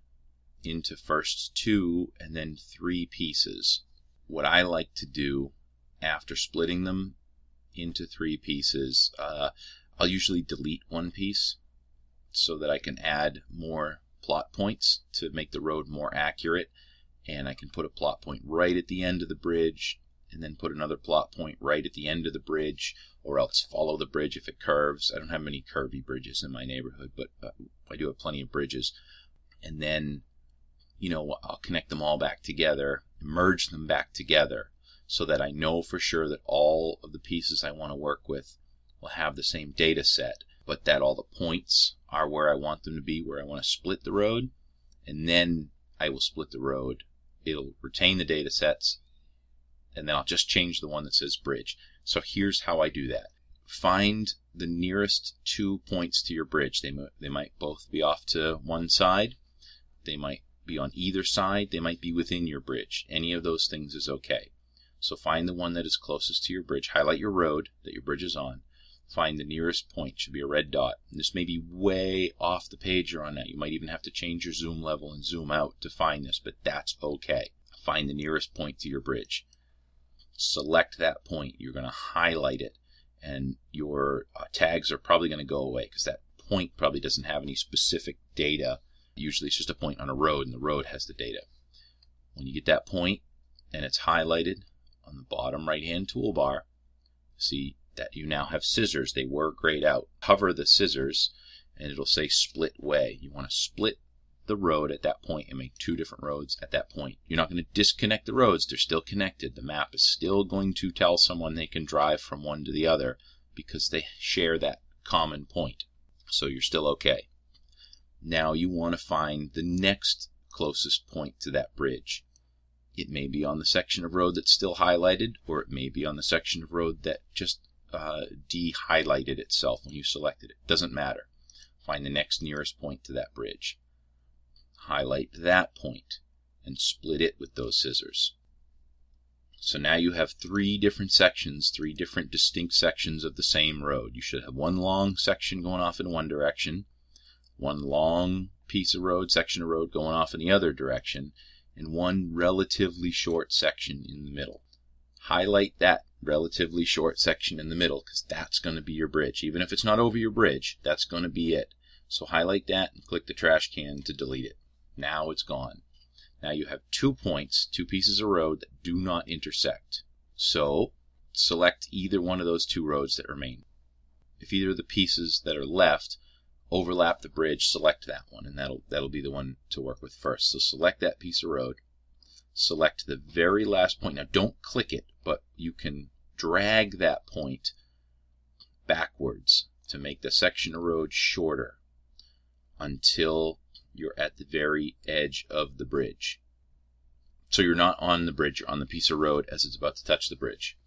into first two and then three pieces. What I like to do after splitting them into three pieces, uh, I'll usually delete one piece so that I can add more plot points to make the road more accurate. And I can put a plot point right at the end of the bridge and then put another plot point right at the end of the bridge or else follow the bridge if it curves. I don't have many curvy bridges in my neighborhood, but uh, I do have plenty of bridges. And then, you know, I'll connect them all back together, merge them back together so that I know for sure that all of the pieces I want to work with will have the same data set, but that all the points are where I want them to be, where I want to split the road, and then I will split the road. It'll retain the data sets, and then I'll just change the one that says bridge. So here's how I do that. Find the nearest two points to your bridge. They, they might both be off to one side. They might be on either side. They might be within your bridge. Any of those things is okay. So find the one that is closest to your bridge. Highlight your road that your bridge is on find the nearest point. Should be a red dot. And this may be way off the page you're on that. You might even have to change your zoom level and zoom out to find this, but that's okay. Find the nearest point to your bridge. Select that point. You're going to highlight it, and your uh, tags are probably going to go away because that point probably doesn't have any specific data. Usually it's just a point on a road, and the road has the data. When you get that point and it's highlighted on the bottom right hand toolbar, see that you now have scissors. They were grayed out. Hover the scissors and it'll say split way. You want to split the road at that point and make two different roads at that point. You're not going to disconnect the roads. They're still connected. The map is still going to tell someone they can drive from one to the other because they share that common point. So you're still okay. Now you want to find the next closest point to that bridge. It may be on the section of road that's still highlighted, or it may be on the section of road that just uh, de-highlighted itself when you selected it. Doesn't matter. Find the next nearest point to that bridge. Highlight that point and split it with those scissors. So now you have three different sections, three different distinct sections of the same road. You should have one long section going off in one direction, one long piece of road, section of road going off in the other direction, and one relatively short section in the middle. Highlight that relatively short section in the middle because that's going to be your bridge. Even if it's not over your bridge, that's going to be it. So highlight that and click the trash can to delete it. Now it's gone. Now you have two points, two pieces of road that do not intersect. So select either one of those two roads that remain. If either of the pieces that are left overlap the bridge, select that one, and that'll that'll be the one to work with first. So select that piece of road select the very last point. Now don't click it, but you can drag that point backwards to make the section of road shorter until you're at the very edge of the bridge. So you're not on the bridge, you're on the piece of road as it's about to touch the bridge.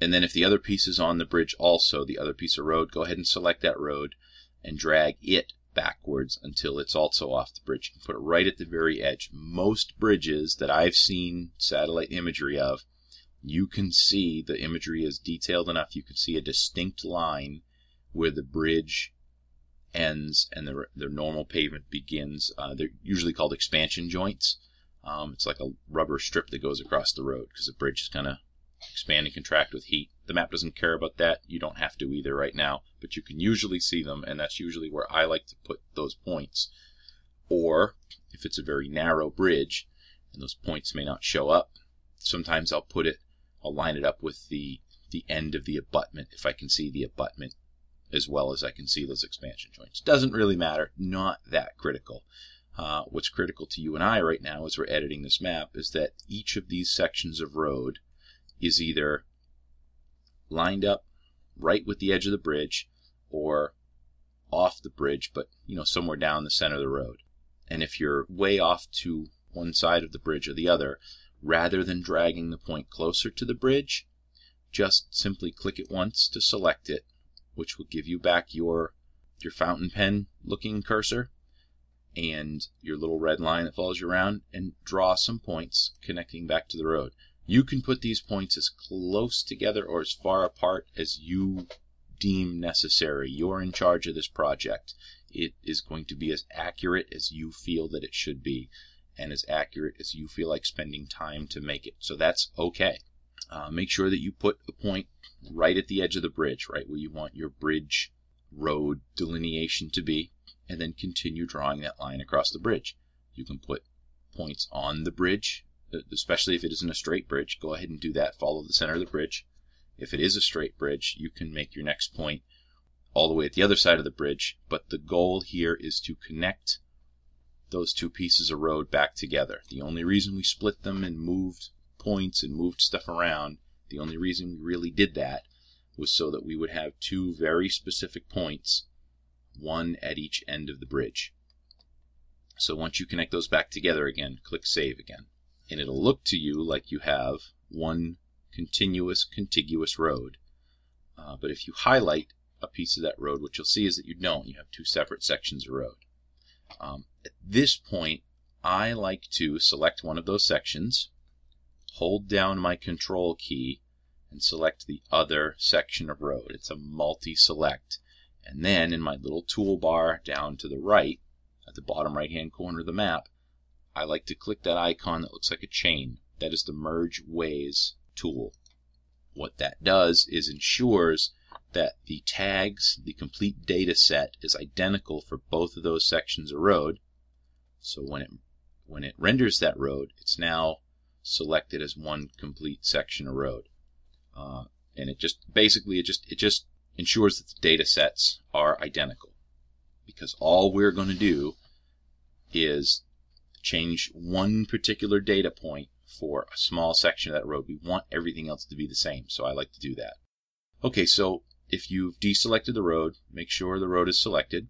And then if the other piece is on the bridge also, the other piece of road, go ahead and select that road and drag it backwards until it's also off the bridge. You can put it right at the very edge. Most bridges that I've seen satellite imagery of, you can see the imagery is detailed enough. You can see a distinct line where the bridge ends and the, the normal pavement begins. Uh, they're usually called expansion joints. Um, it's like a rubber strip that goes across the road because the bridge is kind of expand and contract with heat. The map doesn't care about that. You don't have to either right now, but you can usually see them, and that's usually where I like to put those points. Or if it's a very narrow bridge and those points may not show up, sometimes I'll put it, I'll line it up with the the end of the abutment if I can see the abutment as well as I can see those expansion joints. Doesn't really matter, not that critical. Uh, what's critical to you and I right now as we're editing this map is that each of these sections of road is either lined up right with the edge of the bridge or off the bridge, but you know somewhere down the center of the road. And if you're way off to one side of the bridge or the other, rather than dragging the point closer to the bridge, just simply click it once to select it, which will give you back your your fountain pen looking cursor and your little red line that follows you around and draw some points connecting back to the road. You can put these points as close together or as far apart as you deem necessary. You're in charge of this project. It is going to be as accurate as you feel that it should be, and as accurate as you feel like spending time to make it. So that's okay. Uh, make sure that you put a point right at the edge of the bridge, right where you want your bridge road delineation to be, and then continue drawing that line across the bridge. You can put points on the bridge, especially if it isn't a straight bridge. Go ahead and do that. Follow the center of the bridge. If it is a straight bridge, you can make your next point all the way at the other side of the bridge, but the goal here is to connect those two pieces of road back together. The only reason we split them and moved points and moved stuff around, the only reason we really did that was so that we would have two very specific points, one at each end of the bridge. So once you connect those back together again, click Save again. And it'll look to you like you have one continuous, contiguous road. Uh, but if you highlight a piece of that road, what you'll see is that you don't. You have two separate sections of road. Um, at this point, I like to select one of those sections, hold down my control key, and select the other section of road. It's a multi-select. And then in my little toolbar down to the right, at the bottom right hand corner of the map, I like to click that icon that looks like a chain. That is the Merge Ways tool. What that does is ensures that the tags, the complete data set, is identical for both of those sections of road. So when it when it renders that road, it's now selected as one complete section of road. Uh, and it just basically it just it just ensures that the data sets are identical because all we're going to do is change one particular data point for a small section of that road. We want everything else to be the same, so I like to do that. Okay, so if you've deselected the road, make sure the road is selected.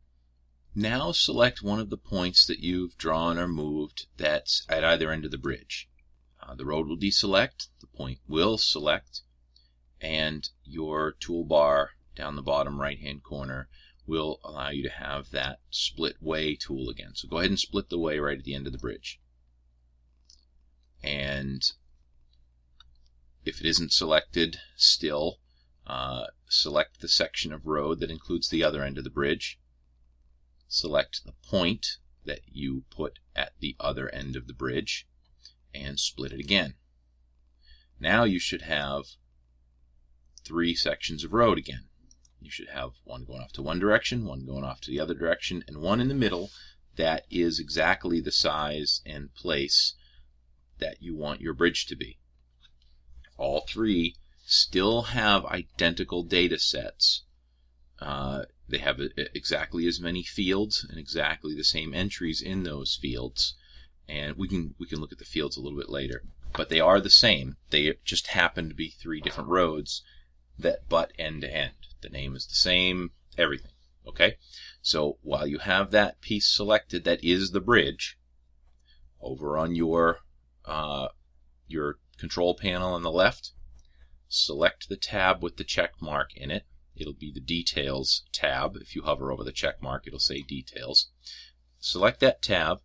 Now select one of the points that you've drawn or moved that's at either end of the bridge. Uh, the road will deselect, the point will select, and your toolbar down the bottom right hand corner will allow you to have that split way tool again. So go ahead and split the way right at the end of the bridge. And if it isn't selected still, uh, select the section of road that includes the other end of the bridge. Select the point that you put at the other end of the bridge and split it again. Now you should have three sections of road again. You should have one going off to one direction, one going off to the other direction, and one in the middle that is exactly the size and place that you want your bridge to be. All three still have identical data sets. Uh, they have exactly as many fields and exactly the same entries in those fields. And we can we can look at the fields a little bit later. But they are the same. They just happen to be three different roads that butt end to end. The name is the same, everything. Okay? So while you have that piece selected that is the bridge, over on your uh, your control panel on the left, select the tab with the check mark in it. It'll be the Details tab. If you hover over the check mark, it'll say Details. Select that tab,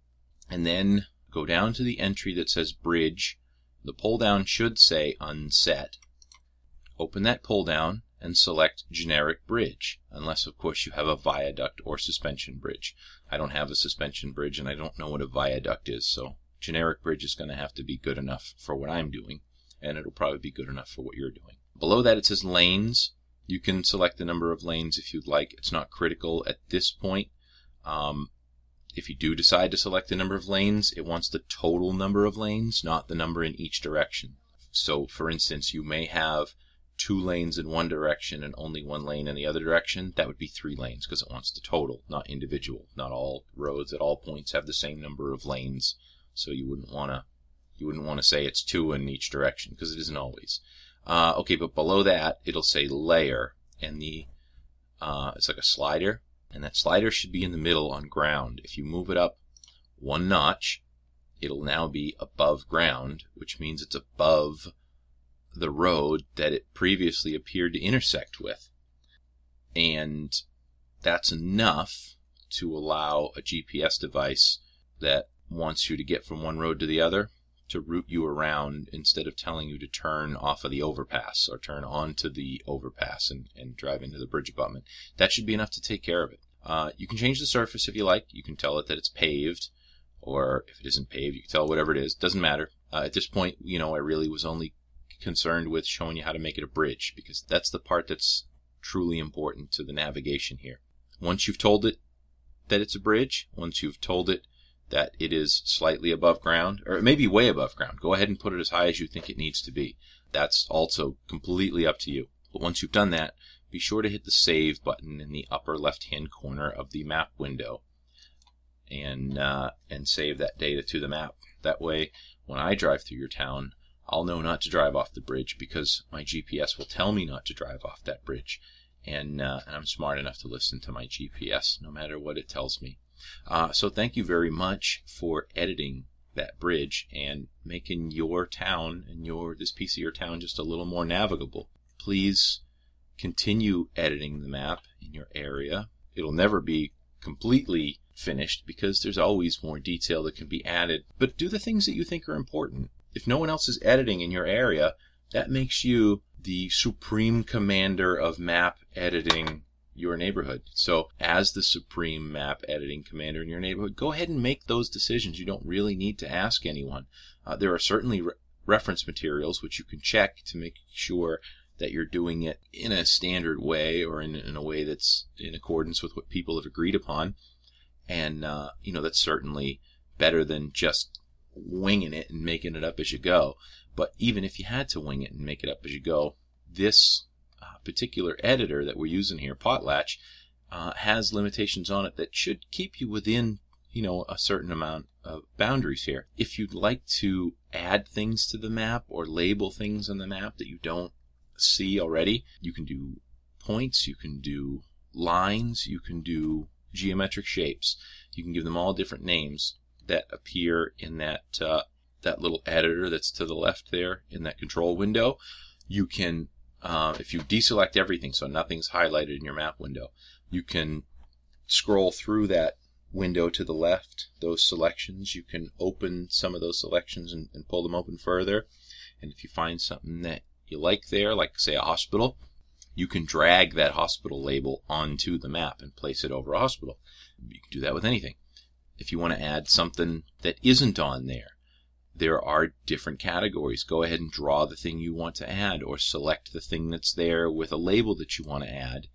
and then go down to the entry that says Bridge. The pull down should say Unset. Open that pull down and select Generic Bridge, unless of course you have a viaduct or suspension bridge. I don't have a suspension bridge and I don't know what a viaduct is, so Generic Bridge is going to have to be good enough for what I'm doing, and it'll probably be good enough for what you're doing. Below that it says Lanes. You can select the number of lanes if you'd like. It's not critical at this point. Um, if you do decide to select the number of lanes, it wants the total number of lanes, not the number in each direction. So, for instance, you may have two lanes in one direction and only one lane in the other direction, that would be three lanes because it wants the total, not individual. Not all roads at all points have the same number of lanes, so you wouldn't want to you wouldn't want to say it's two in each direction because it isn't always. Uh, okay, but below that it'll say layer, and the uh, it's like a slider, and that slider should be in the middle on ground. If you move it up one notch, it'll now be above ground, which means it's above the road that it previously appeared to intersect with. And that's enough to allow a GPS device that wants you to get from one road to the other to route you around instead of telling you to turn off of the overpass or turn onto the overpass and, and drive into the bridge abutment. That should be enough to take care of it. Uh, you can change the surface if you like. You can tell it that it's paved, or if it isn't paved, you can tell whatever it is. Doesn't matter. Uh, at this point, you know, I really was only concerned with showing you how to make it a bridge because that's the part that's truly important to the navigation here. Once you've told it that it's a bridge, once you've told it that it is slightly above ground, or it may be way above ground. Go ahead and put it as high as you think it needs to be. That's also completely up to you. But once you've done that, be sure to hit the Save button in the upper left-hand corner of the map window, and uh, and save that data to the map. That way, when I drive through your town, I'll know not to drive off the bridge because my GPS will tell me not to drive off that bridge, and uh, and I'm smart enough to listen to my GPS no matter what it tells me. Uh, so thank you very much for editing that bridge and making your town and your this piece of your town just a little more navigable. Please continue editing the map in your area. It'll never be completely finished because there's always more detail that can be added. But do the things that you think are important. If no one else is editing in your area, that makes you the supreme commander of map editing your neighborhood. So, as the supreme map editing commander in your neighborhood, go ahead and make those decisions. You don't really need to ask anyone. Uh, there are certainly re- reference materials which you can check to make sure that you're doing it in a standard way or in, in a way that's in accordance with what people have agreed upon. And, uh, you know, that's certainly better than just winging it and making it up as you go. But even if you had to wing it and make it up as you go, this particular editor that we're using here, Potlatch, uh, has limitations on it that should keep you within, you know, a certain amount of boundaries here. If you'd like to add things to the map or label things on the map that you don't see already, you can do points, you can do lines, you can do geometric shapes. You can give them all different names that appear in that uh, that little editor that's to the left there in that control window. You can uh, if you deselect everything so nothing's highlighted in your map window, you can scroll through that window to the left, those selections. You can open some of those selections and, and pull them open further. And if you find something that you like there, like say a hospital, you can drag that hospital label onto the map and place it over a hospital. You can do that with anything. If you want to add something that isn't on there, there are different categories. Go ahead and draw the thing you want to add or select the thing that's there with a label that you want to add.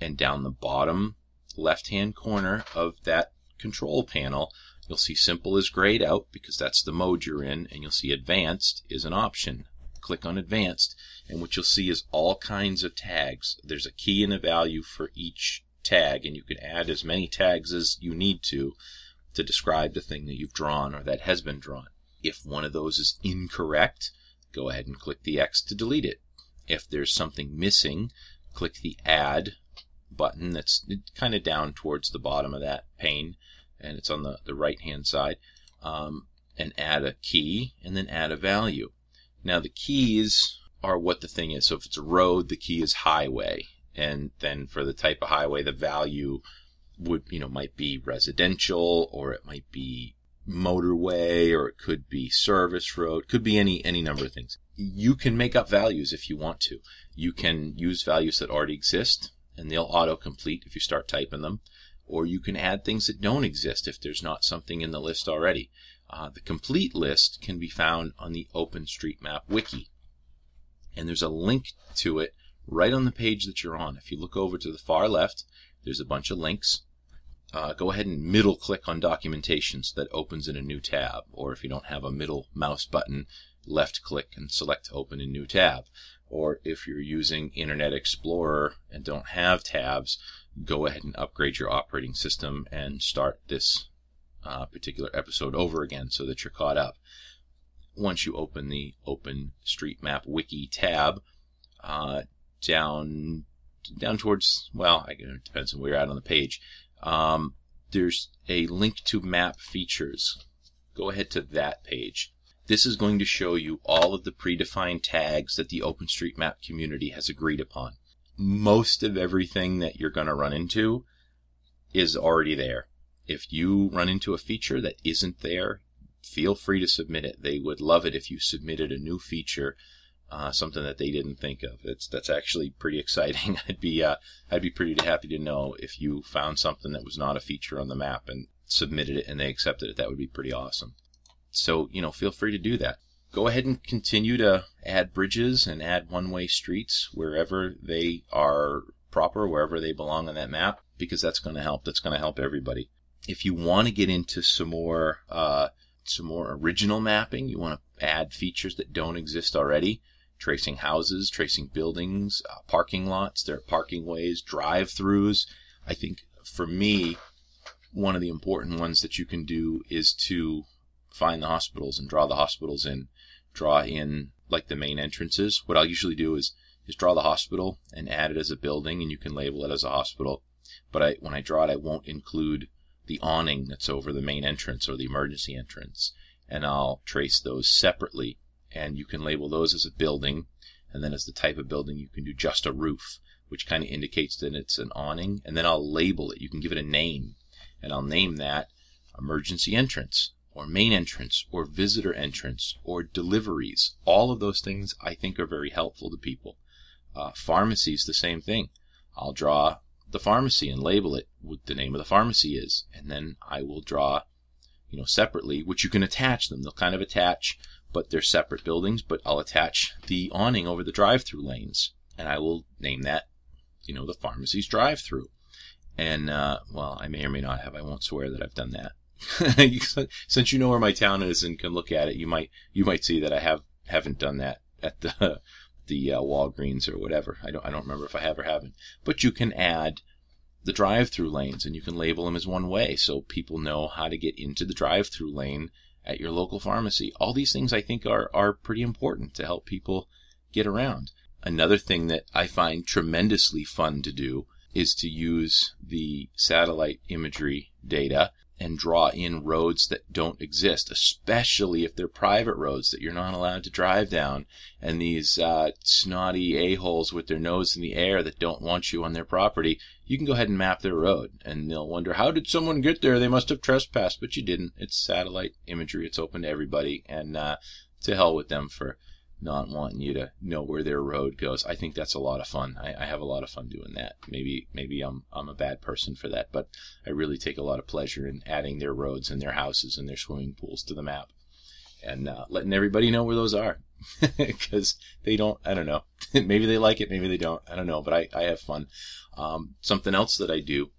And down the bottom left hand corner of that control panel, you'll see simple is grayed out because that's the mode you're in, and you'll see advanced is an option. Click on advanced, and what you'll see is all kinds of tags. There's a key and a value for each tag, and you can add as many tags as you need to to describe the thing that you've drawn or that has been drawn. If one of those is incorrect, go ahead and click the X to delete it. If there's something missing, click the Add button that's kind of down towards the bottom of that pane, and it's on the, the right hand side, um, and add a key, and then add a value. Now, the keys are what the thing is. So if it's a road, the key is highway. And then for the type of highway, the value would, you know, might be residential or it might be motorway or it could be service road, could be any any number of things. You can make up values if you want to. You can use values that already exist and they'll auto complete if you start typing them, or you can add things that don't exist if there's not something in the list already. Uh, the complete list can be found on the OpenStreetMap wiki, and there's a link to it right on the page that you're on. If you look over to the far left, there's a bunch of links uh, go ahead and middle click on documentation so that opens in a new tab. Or if you don't have a middle mouse button, left click and select open a new tab. Or if you're using Internet Explorer and don't have tabs, go ahead and upgrade your operating system and start this uh, particular episode over again so that you're caught up. Once you open the OpenStreetMap Wiki tab, uh, down down towards well, it depends on where you're at on the page um, there's a link to map features. Go ahead to that page. This is going to show you all of the predefined tags that the OpenStreetMap community has agreed upon. Most of everything that you're going to run into is already there. If you run into a feature that isn't there, feel free to submit it. They would love it if you submitted a new feature, uh, something that they didn't think of. It's that's actually pretty exciting. I'd be uh, I'd be pretty happy to know if you found something that was not a feature on the map and submitted it and they accepted it. That would be pretty awesome. So you know, feel free to do that. Go ahead and continue to add bridges and add one-way streets wherever they are proper, wherever they belong on that map, because that's going to help. That's going to help everybody. If you want to get into some more uh, some more original mapping, you want to add features that don't exist already, tracing houses, tracing buildings, uh, parking lots, there are parking ways, drive-throughs. I think for me, one of the important ones that you can do is to find the hospitals and draw the hospitals in, draw in like the main entrances. What I'll usually do is is draw the hospital and add it as a building, and you can label it as a hospital. But I, when I draw it, I won't include the awning that's over the main entrance or the emergency entrance, and I'll trace those separately. And you can label those as a building, and then as the type of building, you can do just a roof, which kind of indicates that it's an awning. And then I'll label it. You can give it a name, and I'll name that emergency entrance or main entrance or visitor entrance or deliveries. All of those things I think are very helpful to people. Uh, pharmacies, the same thing. I'll draw the pharmacy and label it what the name of the pharmacy is. And then I will draw, you know, separately, which you can attach them. They'll kind of attach, but they're separate buildings, but I'll attach the awning over the drive-through lanes. And I will name that, you know, the pharmacy's drive-through. And, uh, well, I may or may not have. I won't swear that I've done that. Since you know where my town is and can look at it, you might, you might see that I have, haven't done that at the, the uh, Walgreens or whatever. I don't I don't remember if I have or haven't. But you can add the drive-through lanes and you can label them as one way so people know how to get into the drive-through lane at your local pharmacy. All these things I think are are pretty important to help people get around. Another thing that I find tremendously fun to do is to use the satellite imagery data and draw in roads that don't exist, especially if they're private roads that you're not allowed to drive down. And these uh, snotty a-holes with their nose in the air that don't want you on their property, you can go ahead and map their road. And they'll wonder, how did someone get there? They must have trespassed, but you didn't. It's satellite imagery. It's open to everybody. And uh, to hell with them for not wanting you to know where their road goes. I think that's a lot of fun. I, I, have a lot of fun doing that. Maybe maybe I'm I'm a bad person for that, but I really take a lot of pleasure in adding their roads and their houses and their swimming pools to the map, and uh, letting everybody know where those are, because they don't. I don't know. maybe they like it. Maybe they don't. I don't know. But I I have fun. Um, something else that I do.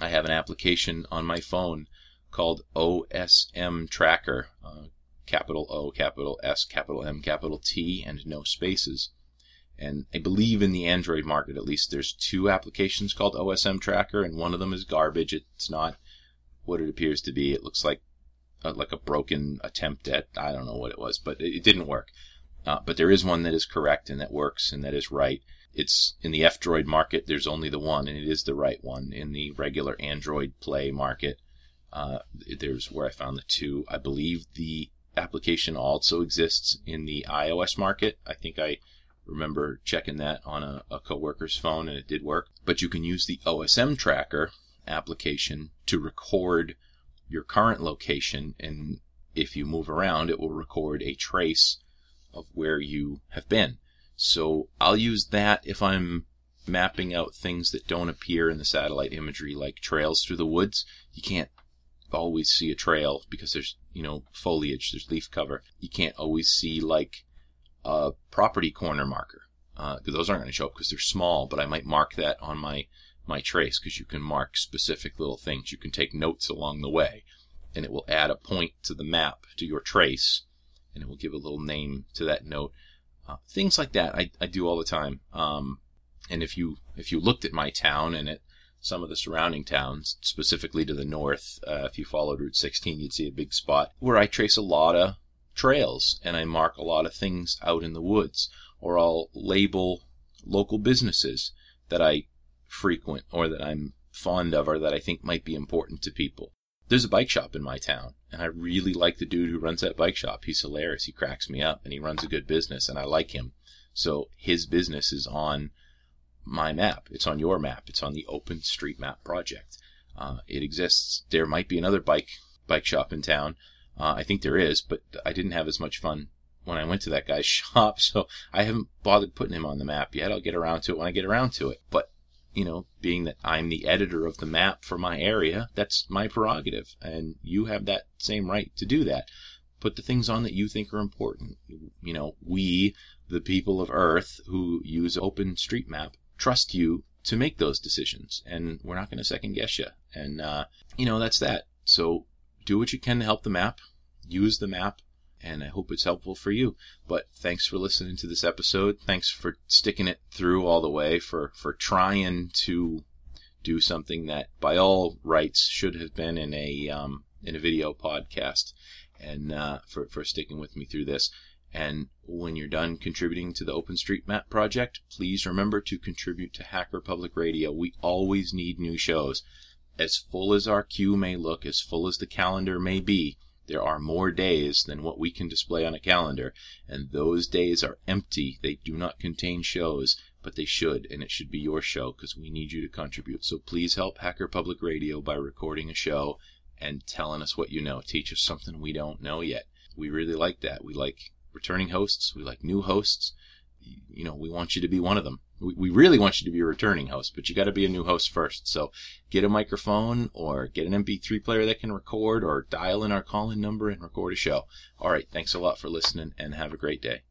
I have an application on my phone called OSMTracker. Uh, capital O, capital S, capital M, capital T, and no spaces. And I believe in the Android market, at least, there's two applications called OSMTracker, and one of them is garbage. It's not what it appears to be. It looks like uh, like a broken attempt at I don't know what it was, but it, it didn't work. Uh, but there is one that is correct and that works and that is right. It's in the F Droid market. There's only the one, and it is the right one. In the regular Android Play market, uh, there's where I found the two. I believe the application also exists in the iOS market. I think I remember checking that on a, a coworker's phone and it did work. But you can use the OSMTracker application to record your current location and if you move around it will record a trace of where you have been. So I'll use that if I'm mapping out things that don't appear in the satellite imagery like trails through the woods. You can't always see a trail because there's you know foliage, there's leaf cover. You can't always see like a property corner marker because uh, those aren't going to show up because they're small. But I might mark that on my my trace because you can mark specific little things. You can take notes along the way, and it will add a point to the map to your trace, and it will give a little name to that note. Uh, things like that I, I do all the time. Um, and if you if you looked at my town and it some of the surrounding towns, specifically to the north. Uh, if you followed Route 16, you'd see a big spot where I trace a lot of trails and I mark a lot of things out in the woods, or I'll label local businesses that I frequent or that I'm fond of or that I think might be important to people. There's a bike shop in my town, and I really like the dude who runs that bike shop. He's hilarious. He cracks me up, and he runs a good business, and I like him. So his business is on my map. It's on your map. It's on the Open Street Map project. Uh, it exists. There might be another bike bike shop in town, Uh, I think there is, but I didn't have as much fun when I went to that guy's shop, so I haven't bothered putting him on the map yet. I'll get around to it when I get around to it. But you know, being that I'm the editor of the map for my area, that's my prerogative, and you have that same right to do that. Put the things on that you think are important. You know, we, the people of Earth who use OpenStreetMap, trust you to make those decisions, and we're not going to second guess you. And uh, you know, that's that. So do what you can to help the map. Use the map and I hope it's helpful for you. But thanks for listening to this episode. Thanks for sticking it through all the way, for, for trying to do something that by all rights should have been in a, um, in a video podcast and, uh, for, for sticking with me through this. And when you're done contributing to the OpenStreetMap project, please remember to contribute to Hacker Public Radio. We always need new shows. As full as our queue may look, as full as the calendar may be, there are more days than what we can display on a calendar, and those days are empty. They do not contain shows, but they should, and it should be your show because we need you to contribute. So please help Hacker Public Radio by recording a show and telling us what you know. Teach us something we don't know yet. We really like that. We like returning hosts. We like new hosts. You know, we want you to be one of them we, we really want you to be a returning host, but you got to be a new host first. So get a microphone or get an MP3 player that can record or dial in our call in number and record a show. All right. Thanks a lot for listening and have a great day.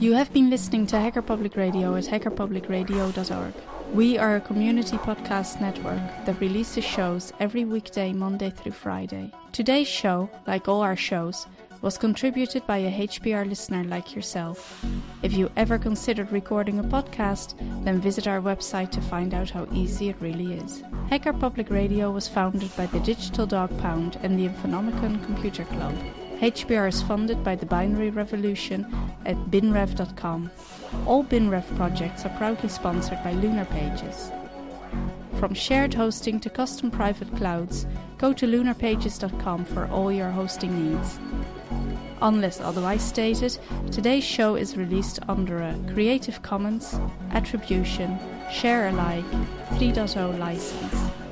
You have been listening to Hacker Public Radio at hackerpublicradio.org. We are a community podcast network that releases shows every weekday, Monday through Friday. Today's show, like all our shows, was contributed by a HPR listener like yourself. If you ever considered recording a podcast, then visit our website to find out how easy it really is. Hacker Public Radio was founded by the Digital Dog Pound and the Infonomicon Computer Club. HPR is funded by the Binary Revolution at binrev.com. All BinRev projects are proudly sponsored by Lunar Pages. From shared hosting to custom private clouds, go to lunarpages.com for all your hosting needs. Unless otherwise stated, today's show is released under a Creative Commons Attribution Share Alike 3.0 license.